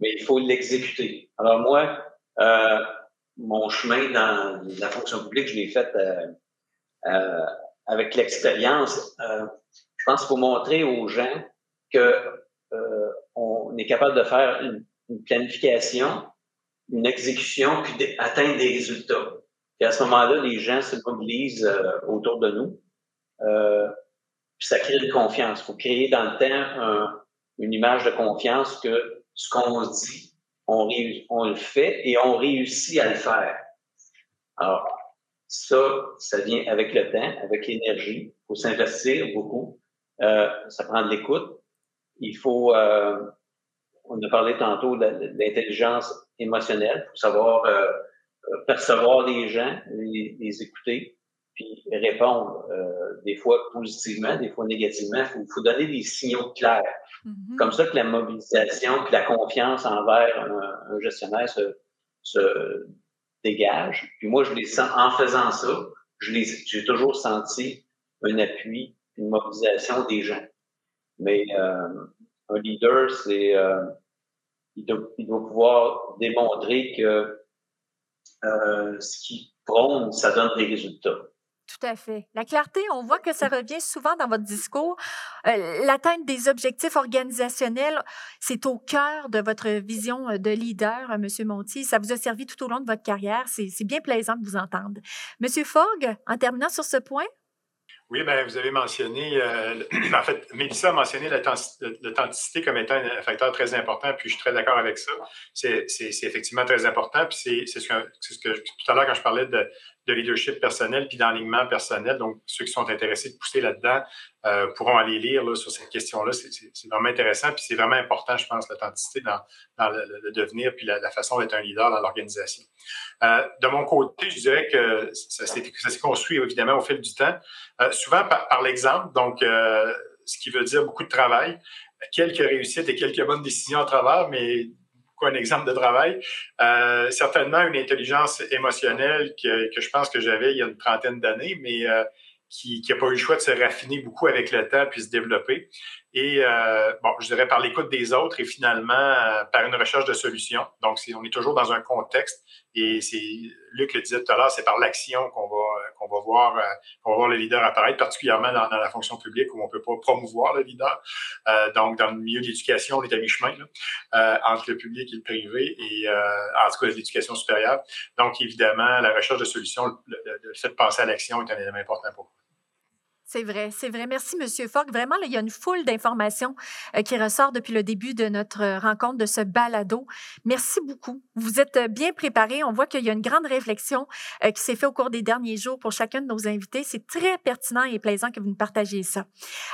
mais il faut l'exécuter. Alors moi, euh, mon chemin dans la fonction publique, je l'ai fait euh avec l'expérience, euh, je pense qu'il faut montrer aux gens que euh, on est capable de faire une, planification, une exécution, puis d'atteindre des résultats. Et à ce moment-là, les gens se mobilisent euh, autour de nous. puis ça crée de confiance. Il faut créer dans le temps une image de confiance que ce qu'on dit, on, on le fait et on réussit à le faire. Alors, ça, ça vient avec le temps, avec l'énergie. Il faut s'investir beaucoup. Euh, ça prend de l'écoute. Il faut, euh, on a parlé tantôt de, l'intelligence émotionnelle. Il faut savoir euh, percevoir les gens, les, les écouter, puis répondre euh, des fois positivement, des fois négativement. Il faut, faut, donner des signaux clairs. Mm-hmm. Comme ça que la mobilisation, que la confiance envers un, un gestionnaire se, se dégage. Puis moi, je les sens, en faisant ça, je les, j'ai toujours senti un appui, une mobilisation des gens. Mais euh, un leader, c'est, euh, il, doit, il, doit, pouvoir démontrer que euh, ce qu'il prône, ça donne des résultats. Tout à fait. La clarté, on voit que ça revient souvent dans votre discours. Euh, l'atteinte des objectifs organisationnels, c'est au cœur de votre vision euh, de leader, euh, Monsieur Monti. Ça vous a servi tout au long de votre carrière. C'est bien plaisant de vous entendre. Monsieur Fogg, en terminant sur ce point, oui, bien, vous avez mentionné, [CLEARS THROAT] en fait, Mélissa a mentionné l'authenticité comme étant un facteur très important, puis je suis très d'accord avec ça. C'est effectivement très important, puis c'est ce, ce que tout à l'heure, quand je parlais de, de leadership personnel puis d'enlignement personnel. Donc, ceux qui sont intéressés de pousser là-dedans euh, pourront aller lire là, sur cette question-là. C'est vraiment intéressant puis c'est vraiment important, je pense, l'authenticité dans, dans le, devenir puis la, façon d'être un leader dans l'organisation. Euh, de mon côté, je dirais que ça s'est construit évidemment au fil du temps, euh, souvent par, par l'exemple. Donc, euh, ce qui veut dire beaucoup de travail quelques réussites et quelques bonnes décisions à travers, mais un exemple de travail. Euh, certainement une intelligence émotionnelle que, je pense que j'avais il y a une trentaine d'années, mais euh, qui n'a pas eu le choix de se raffiner beaucoup avec le temps puis se développer. Et euh, bon, je dirais par l'écoute des autres et finalement par une recherche de solutions. Donc, on est toujours dans un contexte et c'est Luc le disait tout à l'heure, c'est par l'action qu'on va va voir euh, qu'on va voir le leader apparaître, particulièrement dans, la fonction publique où on peut pas promouvoir le leader. Euh, donc, dans le milieu de l'éducation, on est à mi-chemin euh, entre le public et le privé et en tout cas l'éducation supérieure. Donc, évidemment, la recherche de solutions, le, le fait de penser à l'action est un élément important pour nous. C'est vrai, c'est vrai. Merci, Monsieur Fogg. Vraiment, il y a une foule d'informations euh, qui ressort depuis le début de notre rencontre de ce balado. Merci beaucoup. Vous êtes euh, bien préparé. On voit qu'il y a une grande réflexion euh, qui s'est faite au cours des derniers jours pour chacun de nos invités. C'est très pertinent et plaisant que vous nous partagiez ça.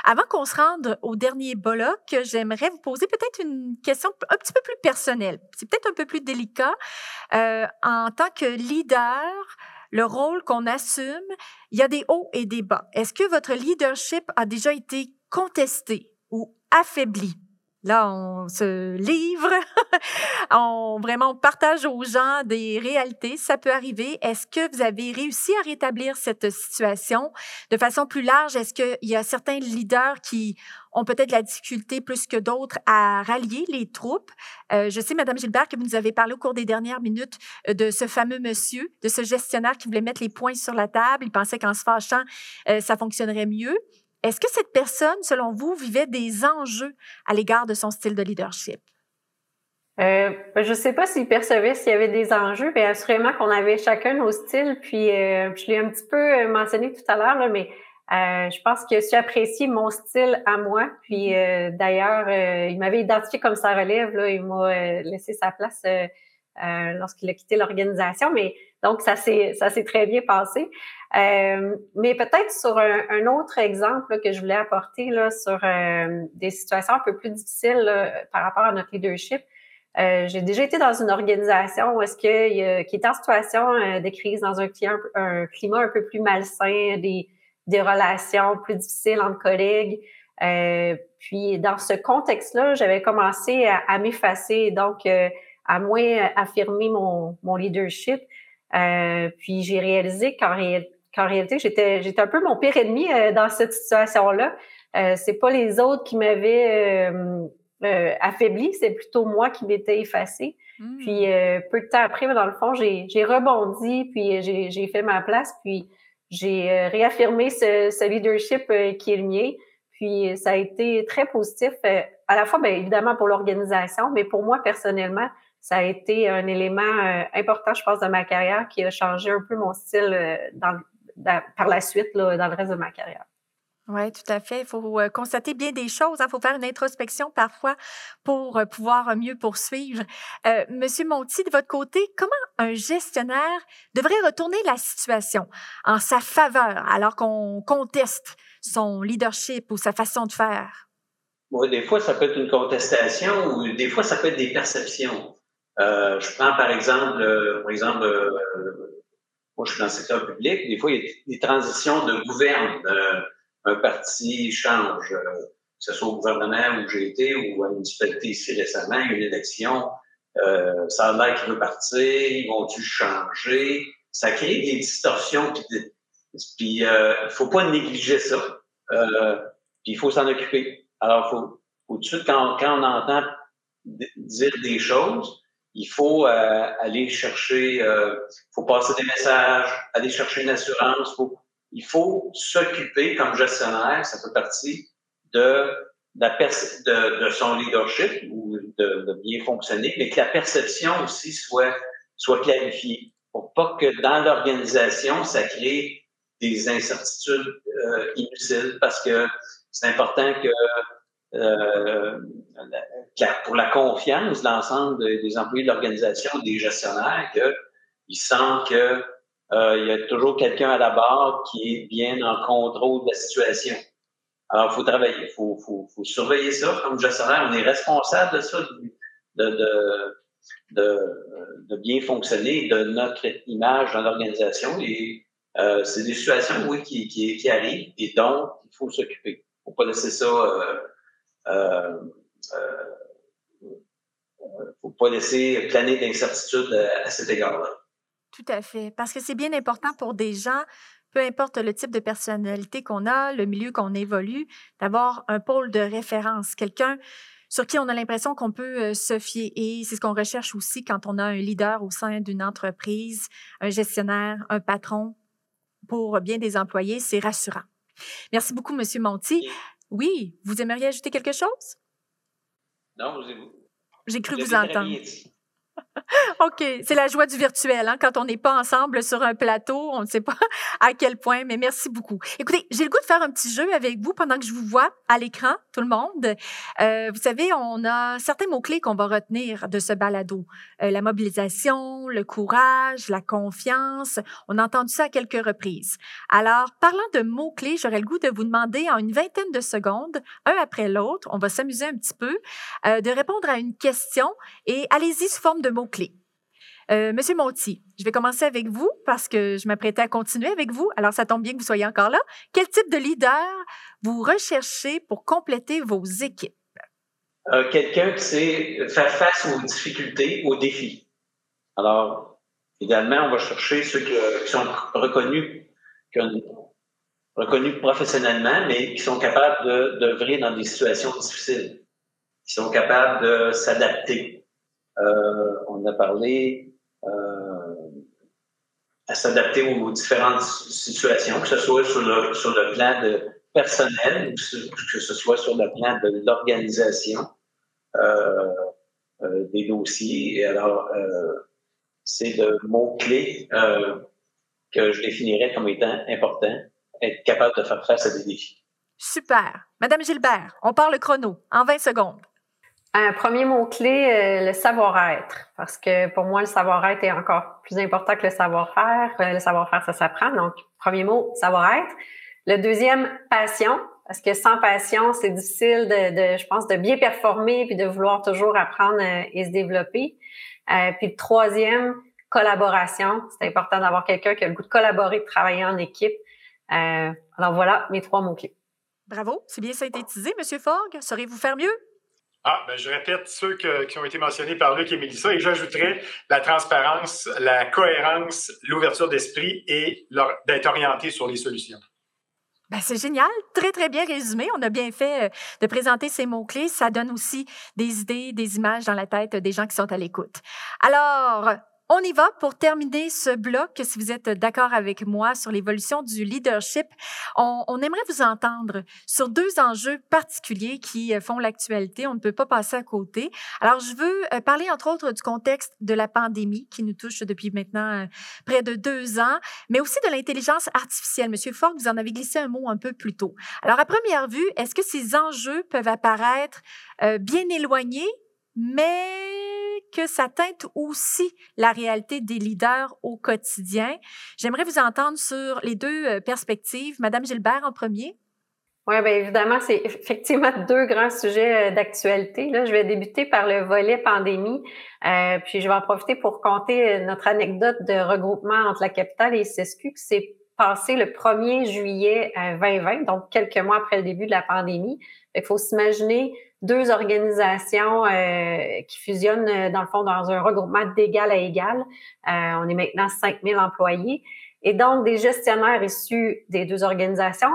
Avant qu'on se rende au dernier bloc, j'aimerais vous poser peut-être une question un petit peu plus personnelle. C'est peut-être un peu plus délicat. en tant que leader, le rôle qu'on assume, il y a des hauts et des bas. Est-ce que votre leadership a déjà été contesté ou affaibli? Là, on se livre, [LAUGHS] on vraiment partage aux gens des réalités. Ça peut arriver. Est-ce que vous avez réussi à rétablir cette situation de façon plus large? Est-ce qu'il y a certains leaders qui ont peut-être la difficulté plus que d'autres à rallier les troupes? Euh, je sais, Madame Gilbert, que vous nous avez parlé au cours des dernières minutes euh, de ce fameux monsieur, de ce gestionnaire qui voulait mettre les points sur la table. Il pensait qu'en se fâchant, euh, ça fonctionnerait mieux. Est-ce que cette personne, selon vous, vivait des enjeux à l'égard de son style de leadership? Euh, ben, je ne sais pas s'il percevait s'il y avait des enjeux, mais assurément qu'on avait chacun nos styles. Puis, euh, je l'ai un petit peu euh, mentionné tout à l'heure, mais je pense qu'il a su apprécier mon style à moi. Puis, mm-hmm. d'ailleurs, il m'avait identifié comme sa relève. Là, il m'a laissé sa place lorsqu'il a quitté l'organisation. Mais donc, ça s'est ça s'est très bien passé. Euh, mais peut-être sur un, autre exemple que je voulais apporter là, sur euh, des situations un peu plus difficiles par rapport à notre leadership. Euh, j'ai déjà été dans une organisation où est-ce que qui est en situation de crise, dans un, climat un peu plus malsain, des, des relations plus difficiles entre collègues. puis dans ce contexte-là, j'avais commencé à, à m'effacer, donc à moins affirmer mon, mon leadership. Puis j'ai réalisé qu'en réalité, qu'en réalité, j'étais, j'étais un peu mon pire ennemi euh, dans cette situation-là. Euh, c'est pas les autres qui m'avaient euh, euh, affaibli, c'est plutôt moi qui m'étais effacée. Mmh. Puis peu de temps après, dans le fond, j'ai, j'ai rebondi, puis j'ai, j'ai fait ma place, puis j'ai réaffirmé ce, ce leadership qui est le mien. Puis ça a été très positif, à la fois, bien évidemment pour l'organisation, mais pour moi personnellement, ça a été un élément important, je pense, de ma carrière qui a changé un peu mon style dans, par la suite là, dans le reste de ma carrière. Oui, tout à fait. Il faut euh, constater bien des choses. Il hein. faut faire une introspection parfois pour euh, pouvoir mieux poursuivre. Euh, Monsieur Monti, de votre côté, comment un gestionnaire devrait retourner la situation en sa faveur alors qu'on conteste son leadership ou sa façon de faire? Oui, des fois, ça peut être une contestation ou des fois, ça peut être des perceptions. Je prends par exemple, par exemple moi, je suis dans le secteur public. Des fois, il y a des transitions de gouverne. Euh, un parti change, euh, que ce soit au gouvernement où j'ai été ou à la municipalité ici récemment, une élection. Euh, ça a l'air qu'il veut partir, ils vont-tu changer? Ça crée des distorsions. Puis, euh, il faut pas négliger ça. Euh, puis, il faut s'en occuper. Alors, faut, suite, quand, quand on entend dire des choses, il faut euh, aller chercher, euh, faut passer des messages, aller chercher une assurance. Il faut s'occuper comme gestionnaire, ça fait partie de, son leadership ou de, de, bien fonctionner, mais que la perception aussi soit, soit clarifiée. Pour pas que dans l'organisation, ça crée des incertitudes euh, inutiles parce que c'est important que euh, pour la confiance de l'ensemble des employés de l'organisation, des gestionnaires, qu'ils sentent que euh, y a toujours quelqu'un à la barre qui est bien en contrôle de la situation. Alors, il faut travailler, il faut, surveiller ça comme gestionnaire. On est responsable de ça, de, bien fonctionner, de notre image dans l'organisation. Et euh, c'est des situations, oui, qui, qui, arrivent et dont il faut s'occuper. Il ne faut pas laisser ça euh, euh, euh, faut pas laisser planer d'incertitude à cet égard-là. Tout à fait, parce que c'est bien important pour des gens, peu importe le type de personnalité qu'on a, le milieu qu'on évolue, d'avoir un pôle de référence, quelqu'un sur qui on a l'impression qu'on peut euh, se fier. Et c'est ce qu'on recherche aussi quand on a un leader au sein d'une entreprise, un gestionnaire, un patron. Pour bien des employés, c'est rassurant. Merci beaucoup, Monsieur Monti. Oui, vous aimeriez ajouter quelque chose? Non, vous, J'ai cru vous entendre. [LAUGHS] OK, c'est la joie du virtuel. Hein? Quand on n'est pas ensemble sur un plateau, on ne sait pas [LAUGHS] à quel point, mais merci beaucoup. Écoutez, j'ai le goût de faire un petit jeu avec vous pendant que je vous vois à l'écran, tout le monde. Euh, vous savez, on a certains mots-clés qu'on va retenir de ce balado. Euh, la mobilisation, le courage, la confiance. On a entendu ça à quelques reprises. Alors, parlant de mots-clés, j'aurais le goût de vous demander en une vingtaine de secondes, un après l'autre, on va s'amuser un petit peu, euh, de répondre à une question et allez-y sous forme de mots-clés. Euh, Monsieur Monti, je vais commencer avec vous parce que je m'apprêtais à continuer avec vous. Alors, ça tombe bien que vous soyez encore là. Quel type de leader vous recherchez pour compléter vos équipes? Euh, quelqu'un qui sait faire face aux difficultés, aux défis. Alors, idéalement, on va chercher ceux qui, sont reconnus, reconnus professionnellement, mais qui sont capables de, dans des situations difficiles, qui sont capables de s'adapter. Euh, on a parlé euh, à s'adapter aux différentes situations, que ce soit sur le, sur le plan de personnel, que ce soit sur le plan de l'organisation euh, euh, des dossiers. Et alors, c'est le mot-clé que je définirais comme étant important, être capable de faire face à des défis. Super. Madame Gilbert, on parle chrono en 20 secondes. Un premier mot-clé, euh, le savoir-être. Parce que pour moi, le savoir-être est encore plus important que le savoir-faire. Euh, le savoir-faire, ça s'apprend. Donc, premier mot, savoir-être. Le deuxième, passion. Parce que sans passion, c'est difficile de, je pense, de bien performer puis de vouloir toujours apprendre euh, et se développer. puis le troisième, collaboration. C'est important d'avoir quelqu'un qui a le goût de collaborer, de travailler en équipe. alors voilà mes trois mots-clés. Bravo, c'est bien synthétisé, Monsieur Fogg. Saurez-vous faire mieux? Ah, ben, je répète ceux qui ont été mentionnés par Luc et Mélissa et j'ajouterai la transparence, la cohérence, l'ouverture d'esprit et d'être orienté sur les solutions. Ben, c'est génial, très très bien résumé. On a bien fait euh, de présenter ces mots-clés. Ça donne aussi des idées, des images dans la tête des gens qui sont à l'écoute. Alors, on y va pour terminer ce bloc. Si vous êtes d'accord avec moi sur l'évolution du leadership, on, aimerait vous entendre sur deux enjeux particuliers qui euh, font l'actualité. On ne peut pas passer à côté. Alors, je veux euh, parler entre autres du contexte de la pandémie qui nous touche depuis maintenant euh, près de deux ans, mais aussi de l'intelligence artificielle. Monsieur Ford, vous en avez glissé un mot un peu plus tôt. Alors, à première vue, est-ce que ces enjeux peuvent apparaître bien éloignés, mais que ça teinte aussi la réalité des leaders au quotidien. J'aimerais vous entendre sur les deux euh, perspectives. Madame Gilbert en premier. Oui, bien évidemment, c'est effectivement deux grands sujets euh, d'actualité. Là, je vais débuter par le volet pandémie, euh, puis je vais en profiter pour compter notre anecdote de regroupement entre la capitale et CSQ qui s'est passé le 1er juillet 2020, donc quelques mois après le début de la pandémie. Il faut s'imaginer deux organisations euh, qui fusionnent, euh, dans le fond, dans un regroupement d'égal à égal. Euh, on est maintenant 5000 employés. Et donc, des gestionnaires issus des deux organisations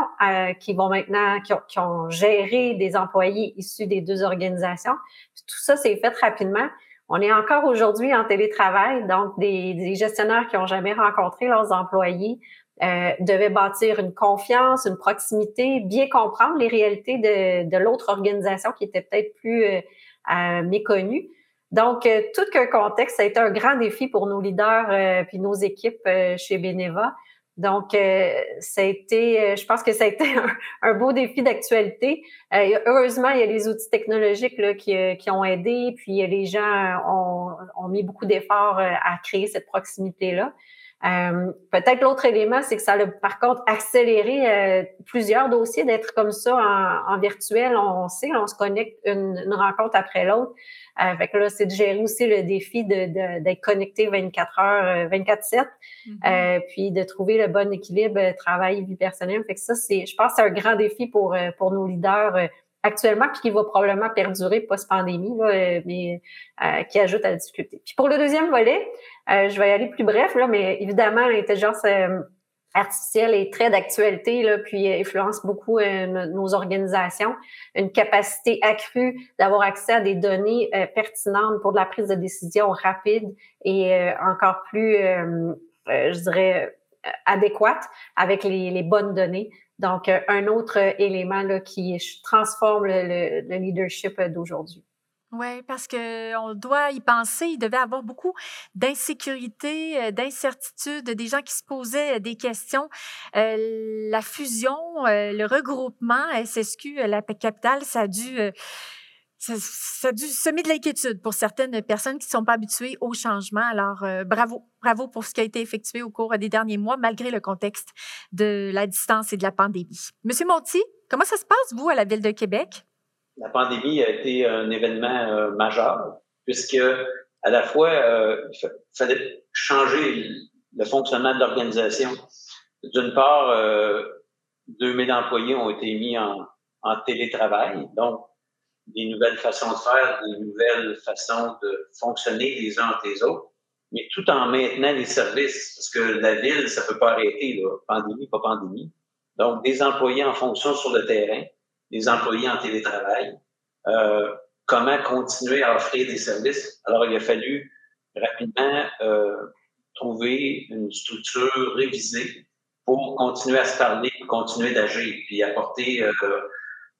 qui vont maintenant, qui ont, géré des employés issus des deux organisations. tout ça s'est fait rapidement. On est encore aujourd'hui en télétravail, donc des, des gestionnaires qui n'ont jamais rencontré leurs employés euh, devait bâtir une confiance, une proximité, bien comprendre les réalités de, l'autre organisation qui était peut-être plus euh, euh méconnue. Donc, euh, tout qu'un contexte, ça a été un grand défi pour nos leaders euh, puis nos équipes chez Beneva. Donc, ça a été, je pense que ça a été [LAUGHS] un, beau défi d'actualité. heureusement, il y a les outils technologiques qui, ont aidé, puis les gens ont, ont mis beaucoup d'efforts à créer cette proximité-là. Euh, peut-être l'autre élément, c'est que ça a par contre accéléré euh, plusieurs dossiers d'être comme ça en, virtuel. On sait, on se connecte une, rencontre après l'autre. Euh, fait que là, c'est de gérer aussi le défi de, d'être connecté 24 heures, 24/7, mm-hmm. puis de trouver le bon équilibre travail vie personnelle. Fait que ça, c'est, je pense, c'est un grand défi pour pour nos leaders actuellement, puis qui va probablement perdurer post-pandémie, euh, mais euh, qui ajoute à la difficulté. Puis pour le deuxième volet, euh, je vais y aller plus bref, là, mais évidemment, l'intelligence artificielle est très d'actualité, là, puis influence beaucoup nos organisations. Une capacité accrue d'avoir accès à des données pertinentes pour de la prise de décision rapide et encore plus, je dirais, adéquate avec les, les bonnes données. Donc, euh, un autre élément là, qui transforme le, leadership d'aujourd'hui. Oui, parce qu'on doit y penser. Il devait avoir beaucoup d'insécurité, euh, d'incertitude, des gens qui se posaient des questions. Euh, la fusion, euh, le regroupement SSQ, la capitale, ça a dû ça, a dû semer de l'inquiétude pour certaines personnes qui ne sont pas habituées au changement. Alors, bravo, bravo pour ce qui a été effectué au cours des derniers mois, malgré le contexte de la distance et de la pandémie. Monsieur Monti, comment ça se passe, vous, à la Ville de Québec? la pandémie a été un événement euh, majeur, puisque à la fois, euh, il fallait changer le fonctionnement de l'organisation. D'une part, euh, 2000 employés ont été mis en, en, télétravail, donc des nouvelles façons de faire, des nouvelles façons de fonctionner les uns entre les autres, mais tout en maintenant les services, parce que la ville, ça peut pas arrêter, là, pandémie, pas pandémie. Donc, des employés en fonction sur le terrain, des employés en télétravail, euh, comment continuer à offrir des services? Alors, il a fallu rapidement euh, trouver une structure révisée pour continuer à se parler, pour continuer d'agir, puis apporter. Euh,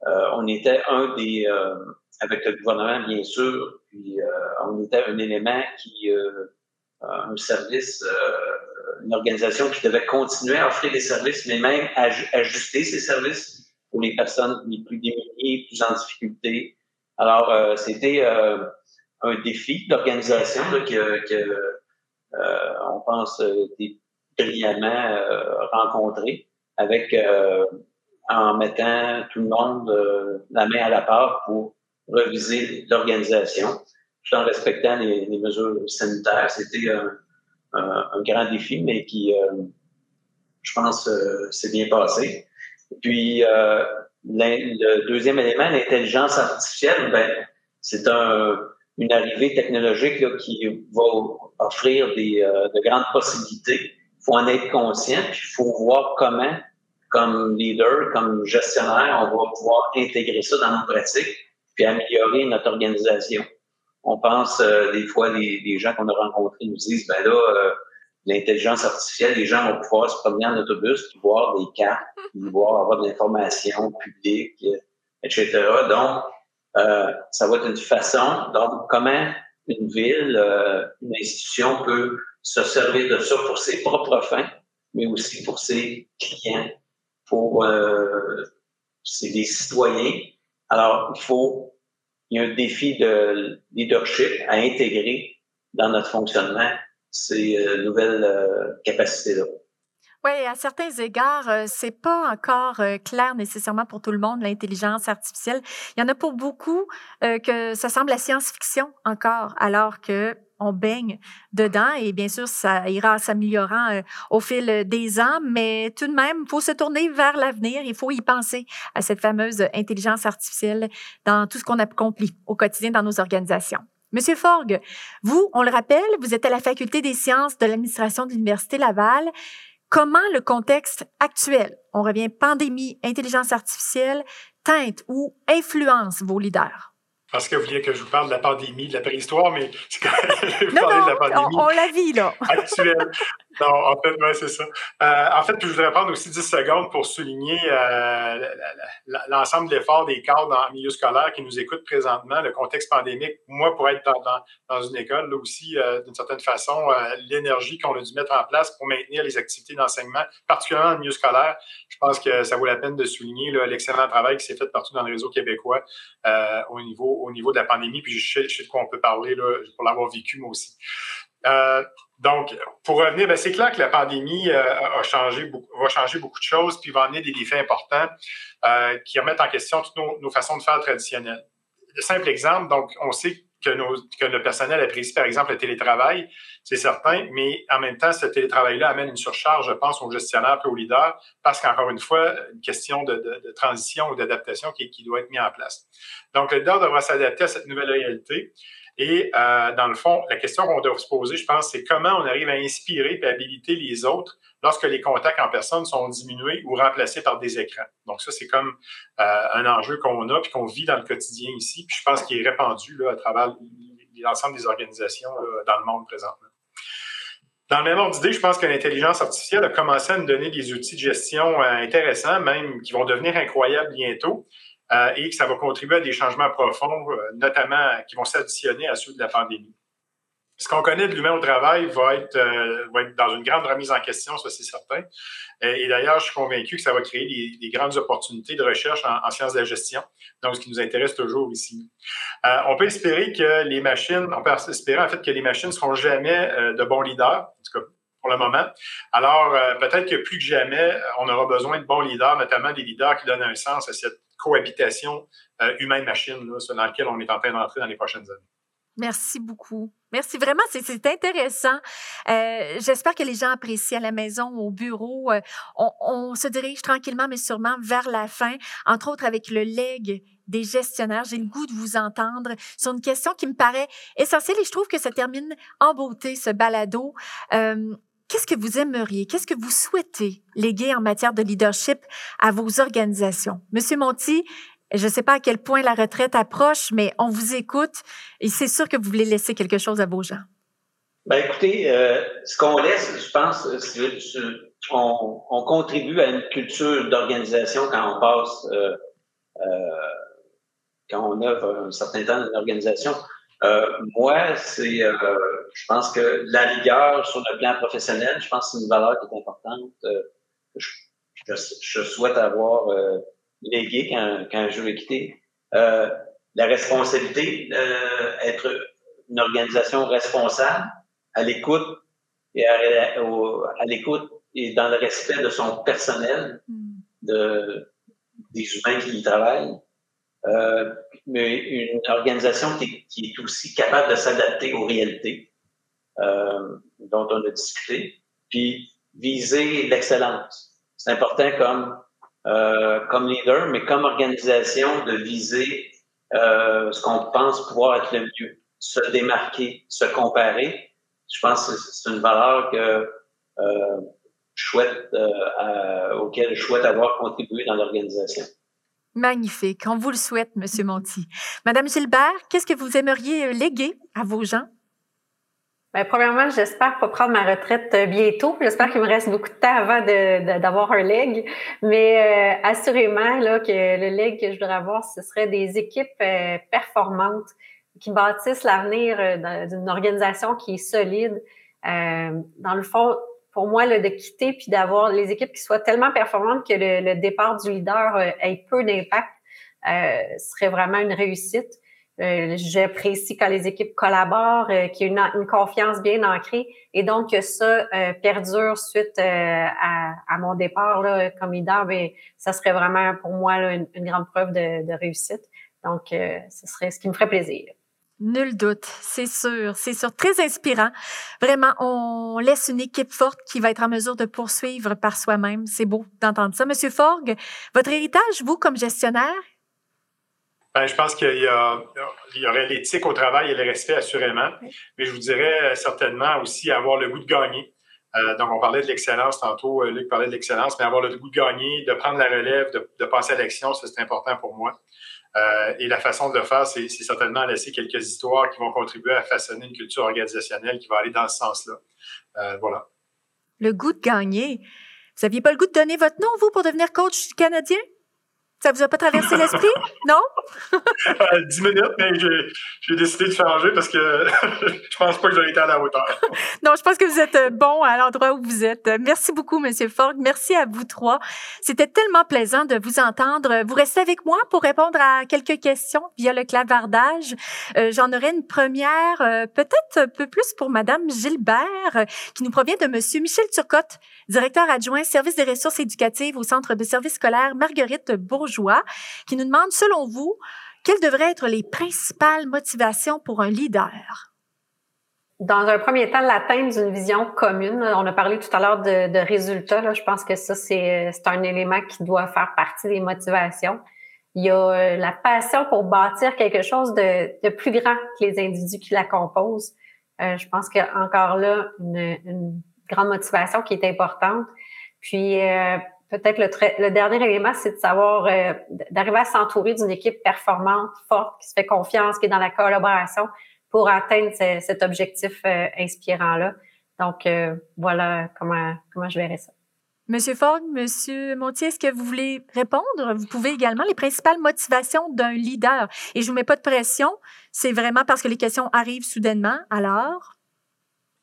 on était un des, euh, avec le gouvernement bien sûr, puis on était un élément qui, un service, une organisation qui devait continuer à offrir des services, mais même ajuster ses services pour les personnes les plus démunies, plus en difficulté. Alors, euh, c'était euh, un défi d'organisation que, que euh, on pense brillamment rencontré avec en mettant tout le monde la main à la part pour reviser l'organisation, tout en respectant les, les mesures sanitaires. C'était un, un, grand défi, mais qui, je pense, s'est bien passé. Puis, euh, le deuxième élément, l'intelligence artificielle, ben, c'est un, une arrivée technologique là, qui va offrir des, euh, de grandes possibilités. Il faut en être conscient, puis il faut voir comment, comme leader, comme gestionnaire, on va pouvoir intégrer ça dans nos pratiques, puis améliorer notre organisation. On pense euh, des fois, les, les gens qu'on a rencontrés nous disent, ben là, euh, l'intelligence artificielle, les gens vont pouvoir se promener en autobus, puis voir des cartes, puis voir avoir de l'information publique, etc. Donc, euh, ça va être une façon. Donc, comment une ville, euh, une institution peut se servir de ça pour ses propres fins, mais aussi pour ses clients, euh, ses citoyens. Alors, il faut, il y a un défi de leadership à intégrer dans notre fonctionnement ces euh, nouvelles euh, capacités-là. Oui, à certains égards, euh, c'est pas encore clair nécessairement pour tout le monde l'intelligence artificielle. Il y en a pour beaucoup que ça semble la science-fiction encore, alors que on baigne dedans et bien sûr ça ira s'améliorant au fil des ans, mais tout de même, il faut se tourner vers l'avenir. Il faut y penser à cette fameuse intelligence artificielle dans tout ce qu'on accomplit au quotidien dans nos organisations. Monsieur Forgue, vous, on le rappelle, vous êtes à la Faculté des sciences de l'administration de l'Université Laval. Comment le contexte actuel, on revient pandémie, intelligence artificielle, teinte ou influence vos leaders? Parce que vous vouliez que je vous parle de la pandémie, de la préhistoire, mais c'est quand même [LAUGHS] non, non, de la pandémie. On, on la vit, là. actuelle. Non, en fait, ouais, c'est ça. Euh, en fait, je voudrais prendre aussi 10 secondes pour souligner euh, l'ensemble de l'effort des cadres en milieu scolaire qui nous écoutent présentement, le contexte pandémique. Moi, pour être dans, dans, une école, là aussi, euh, d'une certaine façon, euh, l'énergie qu'on a dû mettre en place pour maintenir les activités d'enseignement, particulièrement en milieu scolaire, je pense que ça vaut la peine de souligner l'excellent travail qui s'est fait partout dans le réseau québécois euh, au, niveau, au niveau de la pandémie. Puis je sais, je sais de quoi on peut parler là, pour l'avoir vécu moi aussi. Euh, donc, pour revenir, ben, c'est clair que la pandémie euh, a changé va changer beaucoup de choses, puis va amener des défis importants euh, qui remettent en question toutes nos, façons de faire traditionnelles. Simple exemple, donc, on sait que, nos, que le personnel apprécie, par exemple, le télétravail, c'est certain, mais en même temps, ce télétravail-là amène une surcharge, je pense, aux gestionnaires et aux leaders, parce qu'encore une fois, une question de, de, de transition ou d'adaptation qui, qui, doit être mise en place. Donc, le leader devra s'adapter à cette nouvelle réalité. Et euh, dans le fond, la question qu'on doit se poser, je pense, c'est comment on arrive à inspirer et habiliter les autres lorsque les contacts en personne sont diminués ou remplacés par des écrans. Donc ça, c'est comme euh, un enjeu qu'on a puis qu'on vit dans le quotidien ici. Puis je pense qu'il est répandu là, à travers l'ensemble des organisations dans le monde présentement. Dans le même ordre d'idée, je pense que l'intelligence artificielle a commencé à nous donner des outils de gestion euh, intéressants, même qui vont devenir incroyables bientôt. Et que ça va contribuer à des changements profonds, notamment qui vont s'additionner à ceux de la pandémie ce qu'on connaît de l'humain au travail va être, euh, va être, dans une grande remise en question, ça c'est certain. Euh, et, d'ailleurs, je suis convaincu que ça va créer des, grandes opportunités de recherche en, sciences de la gestion, donc ce qui nous intéresse toujours ici. Euh, on peut espérer que les machines, on peut en fait que les machines ne seront jamais de bons leaders, en tout cas pour le moment. Alors, peut-être que plus que jamais, on aura besoin de bons leaders, notamment des leaders qui donnent un sens à cette cohabitation humaine-machine dans laquelle on est en train d'entrer dans les prochaines années. Merci beaucoup. Merci vraiment, c'est intéressant. Euh, j'espère que les gens apprécient à la maison, au bureau. Euh, on, se dirige tranquillement, mais sûrement vers la fin, entre autres avec le leg des gestionnaires. J'ai le goût de vous entendre sur une question qui me paraît essentielle et je trouve que ça termine en beauté ce balado. Euh, qu'est-ce que vous aimeriez, qu'est-ce que vous souhaitez léguer en matière de leadership à vos organisations? Monsieur Monti, je ne sais pas à quel point la retraite approche, mais on vous écoute et c'est sûr que vous voulez laisser quelque chose à vos gens. Ben écoutez, euh, ce qu'on laisse, je pense, on, on, contribue à une culture d'organisation quand on passe, euh, euh, quand on œuvre un certain temps dans une organisation. Euh, moi, c'est, euh, je pense que la rigueur sur le plan professionnel, je pense que c'est une valeur qui est importante. Euh, je, je, je, souhaite avoir légué quand, quand je veux quitter. Euh, la responsabilité, euh, être une organisation responsable, à l'écoute et à, à l'écoute et dans le respect de son personnel, hmm. de, des humains qui y travaillent. Euh, mais une organisation qui, qui, est aussi capable de s'adapter aux réalités euh, dont on a discuté, puis viser l'excellence. C'est important comme euh, comme leader, mais comme organisation, de viser euh, ce qu'on pense pouvoir être le mieux, se démarquer, se comparer. Je pense que c'est une valeur que euh, je souhaite, euh, auquel je souhaite avoir contribué dans l'organisation. Magnifique. On vous le souhaite, Monsieur Monti. Madame Gilbert, qu'est-ce que vous aimeriez léguer à vos gens? Bien, premièrement, j'espère pas prendre ma retraite euh, bientôt. J'espère qu'il me reste beaucoup de temps avant d'avoir un leg. Mais euh, assurément, là, que le leg que je voudrais avoir, ce serait des équipes euh, performantes qui bâtissent l'avenir d'une organisation qui est solide. dans le fond, pour moi, là, de quitter puis d'avoir les équipes qui soient tellement performantes que le, le départ du leader ait peu d'impact serait vraiment une réussite. Euh, j'apprécie quand les équipes collaborent, euh, qu'il y a une, confiance bien ancrée et donc que ça euh, perdure suite à, mon départ là, comme leader, bien, ça serait vraiment pour moi une, grande preuve de, réussite. Donc, ce serait ce qui me ferait plaisir. Nul doute, c'est sûr, c'est sûr, très inspirant. Vraiment, on laisse une équipe forte qui va être en mesure de poursuivre par soi-même. C'est beau d'entendre ça. Monsieur Forgue, votre héritage, vous, comme gestionnaire, ben, je pense qu'il y, y, aurait l'éthique au travail et le respect, assurément. Mais je vous dirais certainement aussi avoir le goût de gagner. Euh, donc, on parlait de l'excellence tantôt, euh, Luc parlait de l'excellence, mais avoir le goût de gagner, de prendre la relève, de, de passer à l'action, ça, c'est important pour moi. Euh, et la façon de le faire, c'est certainement laisser quelques histoires qui vont contribuer à façonner une culture organisationnelle qui va aller dans ce sens-là. Euh, voilà. Le goût de gagner. Vous n'aviez pas le goût de donner votre nom, vous, pour devenir coach canadien? Ça vous a pas traversé l'esprit? Non? Euh, dix minutes, mais j'ai décidé de changer parce que [LAUGHS] je pense pas que j'aurais été à la hauteur. non, je pense que vous êtes euh, bon à l'endroit où vous êtes. Merci beaucoup, Monsieur Fogg. Merci à vous trois. C'était tellement plaisant de vous entendre. Vous restez avec moi pour répondre à quelques questions via le clavardage. Euh, j'en aurai une première, peut-être un peu plus pour Madame Gilbert, qui nous provient de Monsieur Michel Turcotte, directeur adjoint service des ressources éducatives au Centre de services scolaires Marguerite Bourgeois, qui nous demande, selon vous, quelles devraient être les principales motivations pour un leader? Dans un premier temps, l'atteinte d'une vision commune. On a parlé tout à l'heure de, résultats. Je pense que ça, c'est un élément qui doit faire partie des motivations. Il y a euh, la passion pour bâtir quelque chose de, plus grand que les individus qui la composent. Euh, je pense qu'il y a encore là une, une grande motivation qui est importante. Puis euh, peut-être le, le, dernier élément, c'est de savoir euh, d'arriver à s'entourer d'une équipe performante, forte, qui se fait confiance, qui est dans la collaboration pour atteindre cet objectif euh, inspirant-là. Donc voilà comment, comment je verrais ça. Monsieur Fogg, Monsieur Montier, est-ce que vous voulez répondre? Vous pouvez également les principales motivations d'un leader. Et je vous mets pas de pression. C'est vraiment parce que les questions arrivent soudainement. Alors?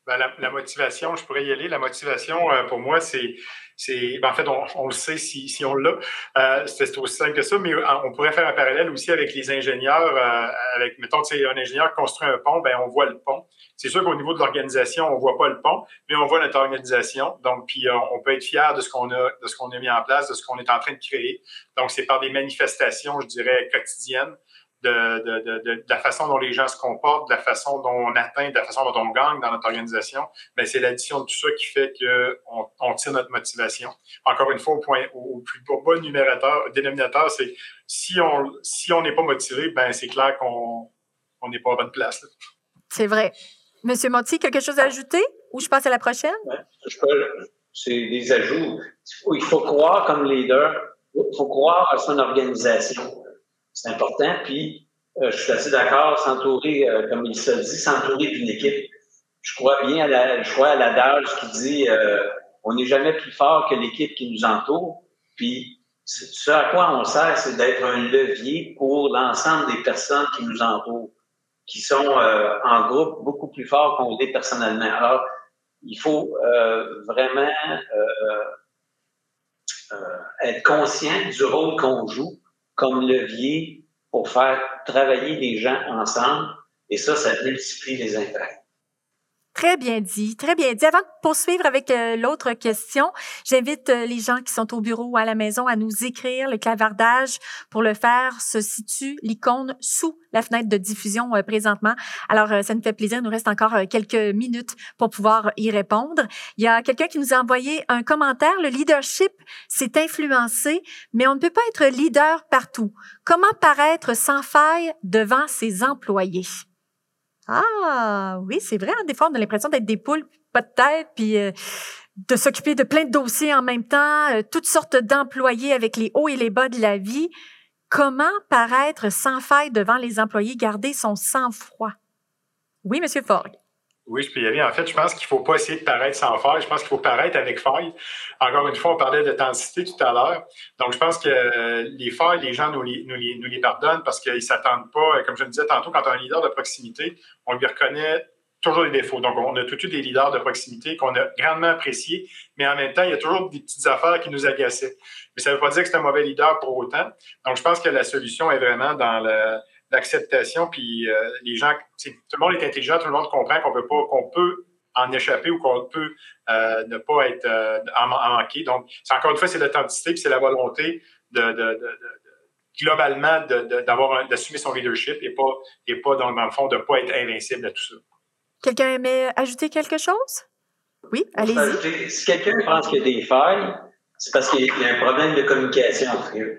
Ben, la, motivation, je pourrais y aller. La motivation, euh, pour moi, c'est c'est, ben en fait, on, le sait si, si on l'a. Euh, c'est aussi simple que ça, mais euh, on pourrait faire un parallèle aussi avec les ingénieurs. Euh, avec, mettons, un ingénieur construit un pont, ben on voit le pont. C'est sûr qu'au niveau de l'organisation, on voit pas le pont, mais on voit notre organisation. Donc, puis on peut être fier de ce qu'on a, de ce qu'on a mis en place, de ce qu'on est en train de créer. Donc, c'est par des manifestations, je dirais, quotidiennes de, de, de, de, la façon dont les gens se comportent, de la façon dont on atteint, de la façon dont on gagne dans notre organisation, ben c'est l'addition de tout ça qui fait qu'on on tire notre motivation. Encore une fois, au point au, plus bas numérateur, dénominateur, c'est si on si on n'est pas motivé, ben c'est clair qu'on on n'est pas à bonne place. C'est vrai. Monsieur Monti, quelque chose à ajouter ou je passe à la prochaine? c'est des ajouts. Il faut croire comme leader, il faut croire à son organisation c'est important. Puis, euh, je suis assez d'accord, s'entourer, euh, comme il se dit, s'entourer d'une équipe. Je crois bien à la, je crois à l'adage qui dit euh, on n'est jamais plus fort que l'équipe qui nous entoure. Puis, ce à quoi on sert, c'est d'être un levier pour l'ensemble des personnes qui nous entourent, qui sont en groupe beaucoup plus forts qu'on l'est personnellement. Alors, il faut vraiment être conscient du rôle qu'on joue comme levier pour faire travailler les gens ensemble. Et ça, ça multiplie les impacts. Très bien dit, très bien dit. Avant de poursuivre avec euh, l'autre question, j'invite euh, les gens qui sont au bureau ou à la maison à nous écrire le clavardage. Pour le faire, se situe l'icône sous la fenêtre de diffusion euh, présentement. Alors, ça nous fait plaisir. Il nous reste encore quelques minutes pour pouvoir y répondre. Il y a quelqu'un qui nous a envoyé un commentaire. Le leadership s'est influencé, mais on ne peut pas être leader partout. Comment paraître sans faille devant ses employés? Ah, oui, c'est vrai. Hein, des fois, on a l'impression d'être des poules, pas de tête, puis euh, de s'occuper de plein de dossiers en même temps, euh, toutes sortes d'employés avec les hauts et les bas de la vie. Comment paraître sans faille devant les employés, garder son sang-froid? Oui, Monsieur Forg. Oui, je peux y aller. En fait, je pense qu'il ne faut pas essayer de paraître sans faille. Je pense qu'il faut paraître avec faille. Encore une fois, on parlait d'authenticité tout à l'heure. Donc, je pense que euh, les failles, les gens nous les, les, les pardonnent parce qu'ils ne s'attendent pas. Comme je le disais tantôt, quand on a un leader de proximité, on lui reconnaît toujours des défauts. Donc, on a tout de suite des leaders de proximité qu'on a grandement appréciés, mais en même temps, il y a toujours des petites affaires qui nous agaçaient. Mais ça ne veut pas dire que c'est un mauvais leader pour autant. Donc, je pense que la solution est vraiment dans le l'acceptation, puis euh, les gens, tout le monde est intelligent, tout le monde comprend qu'on peut pas, qu'on peut en échapper ou qu'on peut euh, ne pas être euh, en, manquer. Donc, c'est encore une fois, c'est l'authenticité, puis c'est la volonté de, de, de, de globalement d'avoir d'assumer son leadership et pas et pas dans, dans le fond de pas être invincible à tout ça. Quelqu'un aimait ajouter quelque chose? Oui, allez-y. Si quelqu'un pense qu'il y a des failles, c'est parce qu'il y a un problème de communication entre eux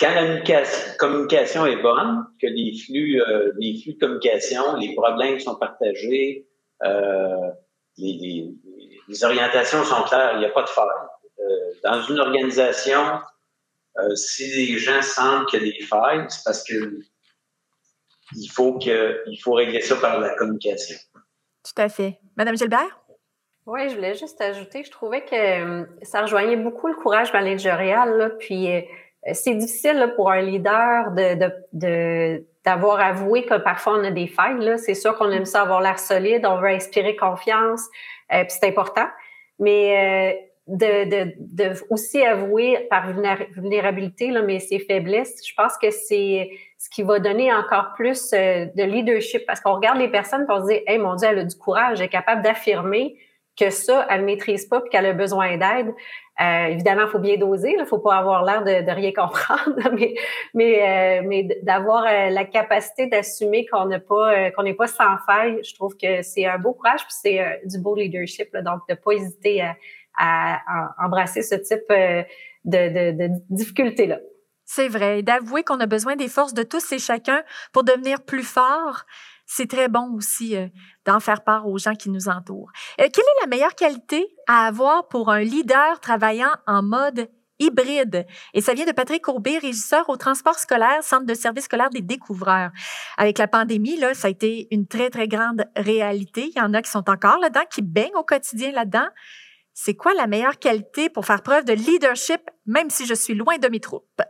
quand la communication est bonne, que les flux, euh, les flux de communication, les problèmes sont partagés, euh, les, les, orientations sont claires, il n'y a pas de faille. Euh, dans une organisation, euh, si les gens sentent qu'il y a des failles, c'est parce que il faut que il faut régler ça par la communication. Tout à fait. Madame Gilbert? Oui, je voulais juste ajouter, je trouvais que ça rejoignait beaucoup le courage managérial, là, puis euh, c'est difficile pour un leader de, de, d'avoir avoué que parfois on a des failles. C'est sûr qu'on aime ça avoir l'air solide, on veut inspirer confiance, euh, puis c'est important. Mais euh, de, de, de, aussi avouer par vulnérabilité là, mais ses faiblesses, je pense que c'est ce qui va donner encore plus de leadership. Parce qu'on regarde les personnes et on se dit, hey, mon Dieu, elle a du courage, elle est capable d'affirmer que ça, elle ne maîtrise pas puis qu'elle a besoin d'aide. Euh, évidemment, il faut bien doser, il faut pas avoir l'air de, de, rien comprendre, [LAUGHS] mais mais, euh, mais d'avoir euh, la capacité d'assumer qu'on n'a pas euh, qu'on n'est pas sans faille, je trouve que c'est un beau courage puis c'est du beau leadership. Là, donc, de pas hésiter à, à, embrasser ce type de, de, de difficultés là. C'est vrai, d'avouer qu'on a besoin des forces de tous et chacun pour devenir plus fort c'est très bon aussi euh, d'en faire part aux gens qui nous entourent. Euh, quelle est la meilleure qualité à avoir pour un leader travaillant en mode hybride? Et ça vient de Patrick Courbet, régisseur au transport scolaire, centre de service scolaire des découvreurs. Avec la pandémie, là, ça a été une très, très grande réalité. Il y en a qui sont encore là-dedans, qui baignent au quotidien là-dedans. c'est quoi la meilleure qualité pour faire preuve de leadership, même si je suis loin de mes troupes?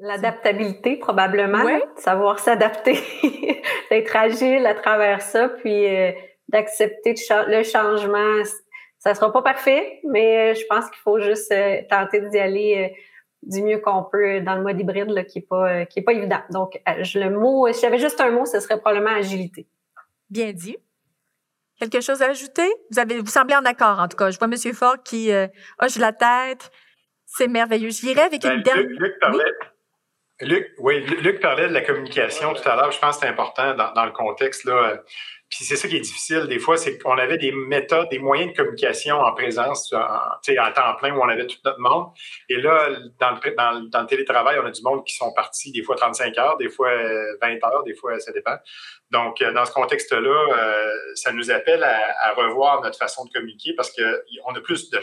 L'adaptabilité, probablement. Savoir s'adapter, [LAUGHS] d'être agile à travers ça, puis euh, d'accepter le changement. Ça sera pas parfait, mais je pense qu'il faut juste euh, tenter d'y aller euh, du mieux qu'on peut dans le mode hybride là, qui est pas qui est pas évident. Donc le mot, si j'avais juste un mot, ce serait probablement agilité. Bien dit. Quelque chose à ajouter? Vous avez, vous semblez en accord, en tout cas. Je vois M. Ford qui hoche la tête. C'est merveilleux. J'irai avec ben, une dernière. Luc, oui, Luc parlait de la communication tout à l'heure. Je pense que c'est important dans, le contexte. Là. Puis c'est ça qui est difficile. Des fois, c'est qu'on avait des méthodes, des moyens de communication en présence, en, en temps plein, où on avait tout notre monde. Et là, dans le, dans, télétravail, on a du monde qui sont partis des fois 35 heures, des fois 20 heures, des fois ça dépend. Donc, dans ce contexte-là, euh, ça nous appelle à, à, revoir notre façon de communiquer parce qu'on a plus de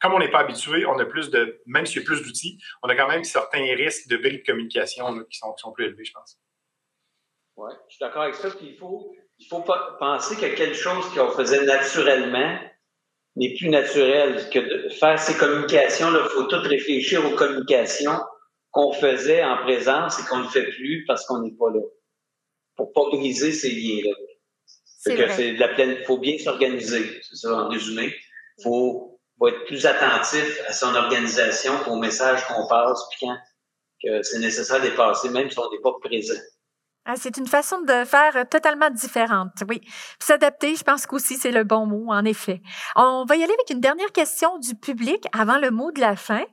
comme on n'est pas habitué, on a plus de, même s'il y a plus d'outils, on a quand même certains risques de bris de communication qui, sont, sont plus élevés, je pense. Oui, je suis d'accord avec ça. Puis il faut, il faut pas penser que quelque chose qu'on faisait naturellement n'est plus naturel. Que de faire ces communications, il faut tout réfléchir aux communications qu'on faisait en présence et qu'on ne fait plus parce qu'on n'est pas là. Pour pas briser ces liens-là. C'est Il faut bien s'organiser, c'est ça en résumé. faut faut être plus attentif à son organisation, au message qu'on passe, puis quand c'est nécessaire de passer, même si on n'est pas présent. Ah, c'est une façon de faire totalement différente, oui. S'adapter, je pense qu'aussi c'est le bon mot, en effet. On va y aller avec une dernière question du public avant le mot de la fin.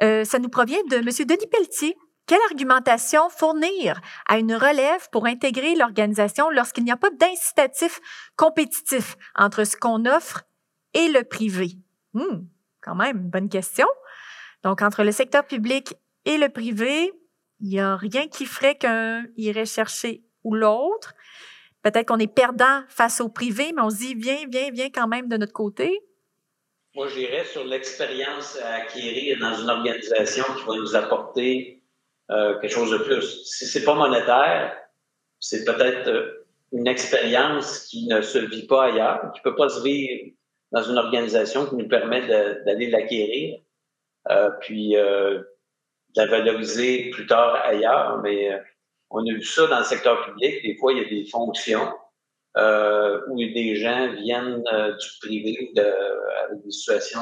Euh, ça nous provient de M. Denis Pelletier. Quelle argumentation fournir à une relève pour intégrer l'organisation lorsqu'il n'y a pas d'incitatif compétitif entre ce qu'on offre et le privé? Hmm, quand même, bonne question. Donc, entre le secteur public et le privé, il n'y a rien qui ferait qu'un irait chercher ou l'autre. Peut-être qu'on est perdant face au privé, mais on se dit, viens, viens, viens quand même de notre côté. Moi, j'irais sur l'expérience à acquérir dans une organisation qui va nous apporter euh, quelque chose de plus. Si c'est pas monétaire, c'est peut-être euh, une expérience qui ne se vit pas ailleurs, qui peut pas se vivre dans une organisation qui nous permet d'aller l'acquérir, euh, puis euh, de la valoriser plus tard ailleurs. Mais euh, on a vu ça dans le secteur public. Des fois, il y a des fonctions où des gens viennent du privé de, avec des situations.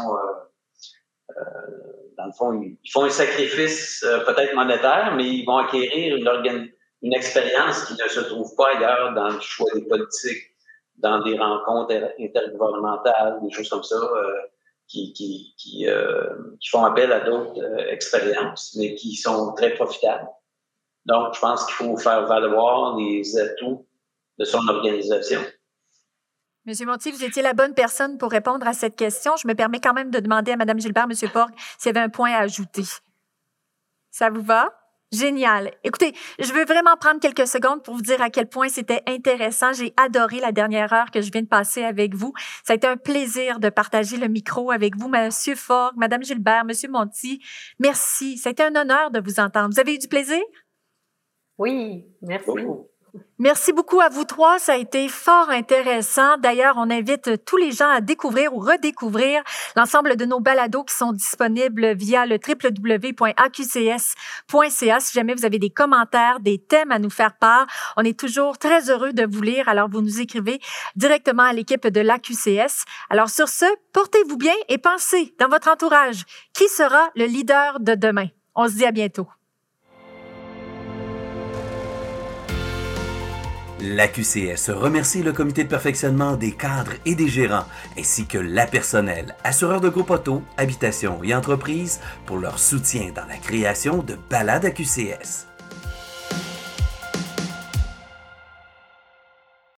dans le fond, ils, font un sacrifice peut-être monétaire, mais ils vont acquérir une expérience qui ne se trouve pas ailleurs dans le choix des politiques dans des rencontres intergouvernementales, des choses comme ça, euh, qui, qui, euh, qui, font appel à d'autres euh, expériences, mais qui sont très profitables. Donc, je pense qu'il faut faire valoir les atouts de son organisation. Monsieur Monti, vous étiez la bonne personne pour répondre à cette question. Je me permets quand même de demander à Mme Gilbert, Monsieur Porg, s'il y avait un point à ajouter. Ça vous va? Génial. Écoutez, je veux vraiment prendre quelques secondes pour vous dire à quel point c'était intéressant. J'ai adoré la dernière heure que je viens de passer avec vous. Ça a été un plaisir de partager le micro avec vous, Monsieur Fogg, Madame Gilbert, Monsieur Monti. Merci. Ça a été un honneur de vous entendre. Vous avez eu du plaisir? Oui, merci. Merci beaucoup à vous trois. Ça a été fort intéressant. D'ailleurs, on invite tous les gens à découvrir ou redécouvrir l'ensemble de nos balados qui sont disponibles via le www.aqcs.ca. Si jamais vous avez des commentaires, des thèmes à nous faire part, on est toujours très heureux de vous lire. Alors, vous nous écrivez directement à l'équipe de l'AQCS. Alors, sur ce, portez-vous bien et pensez dans votre entourage qui sera le leader de demain? On se dit à bientôt. L'AQCS remercie le comité de perfectionnement des cadres et des gérants, ainsi que la personnel, assureurs de groupe auto, habitation et entreprises pour leur soutien dans la création de Balade AQCS.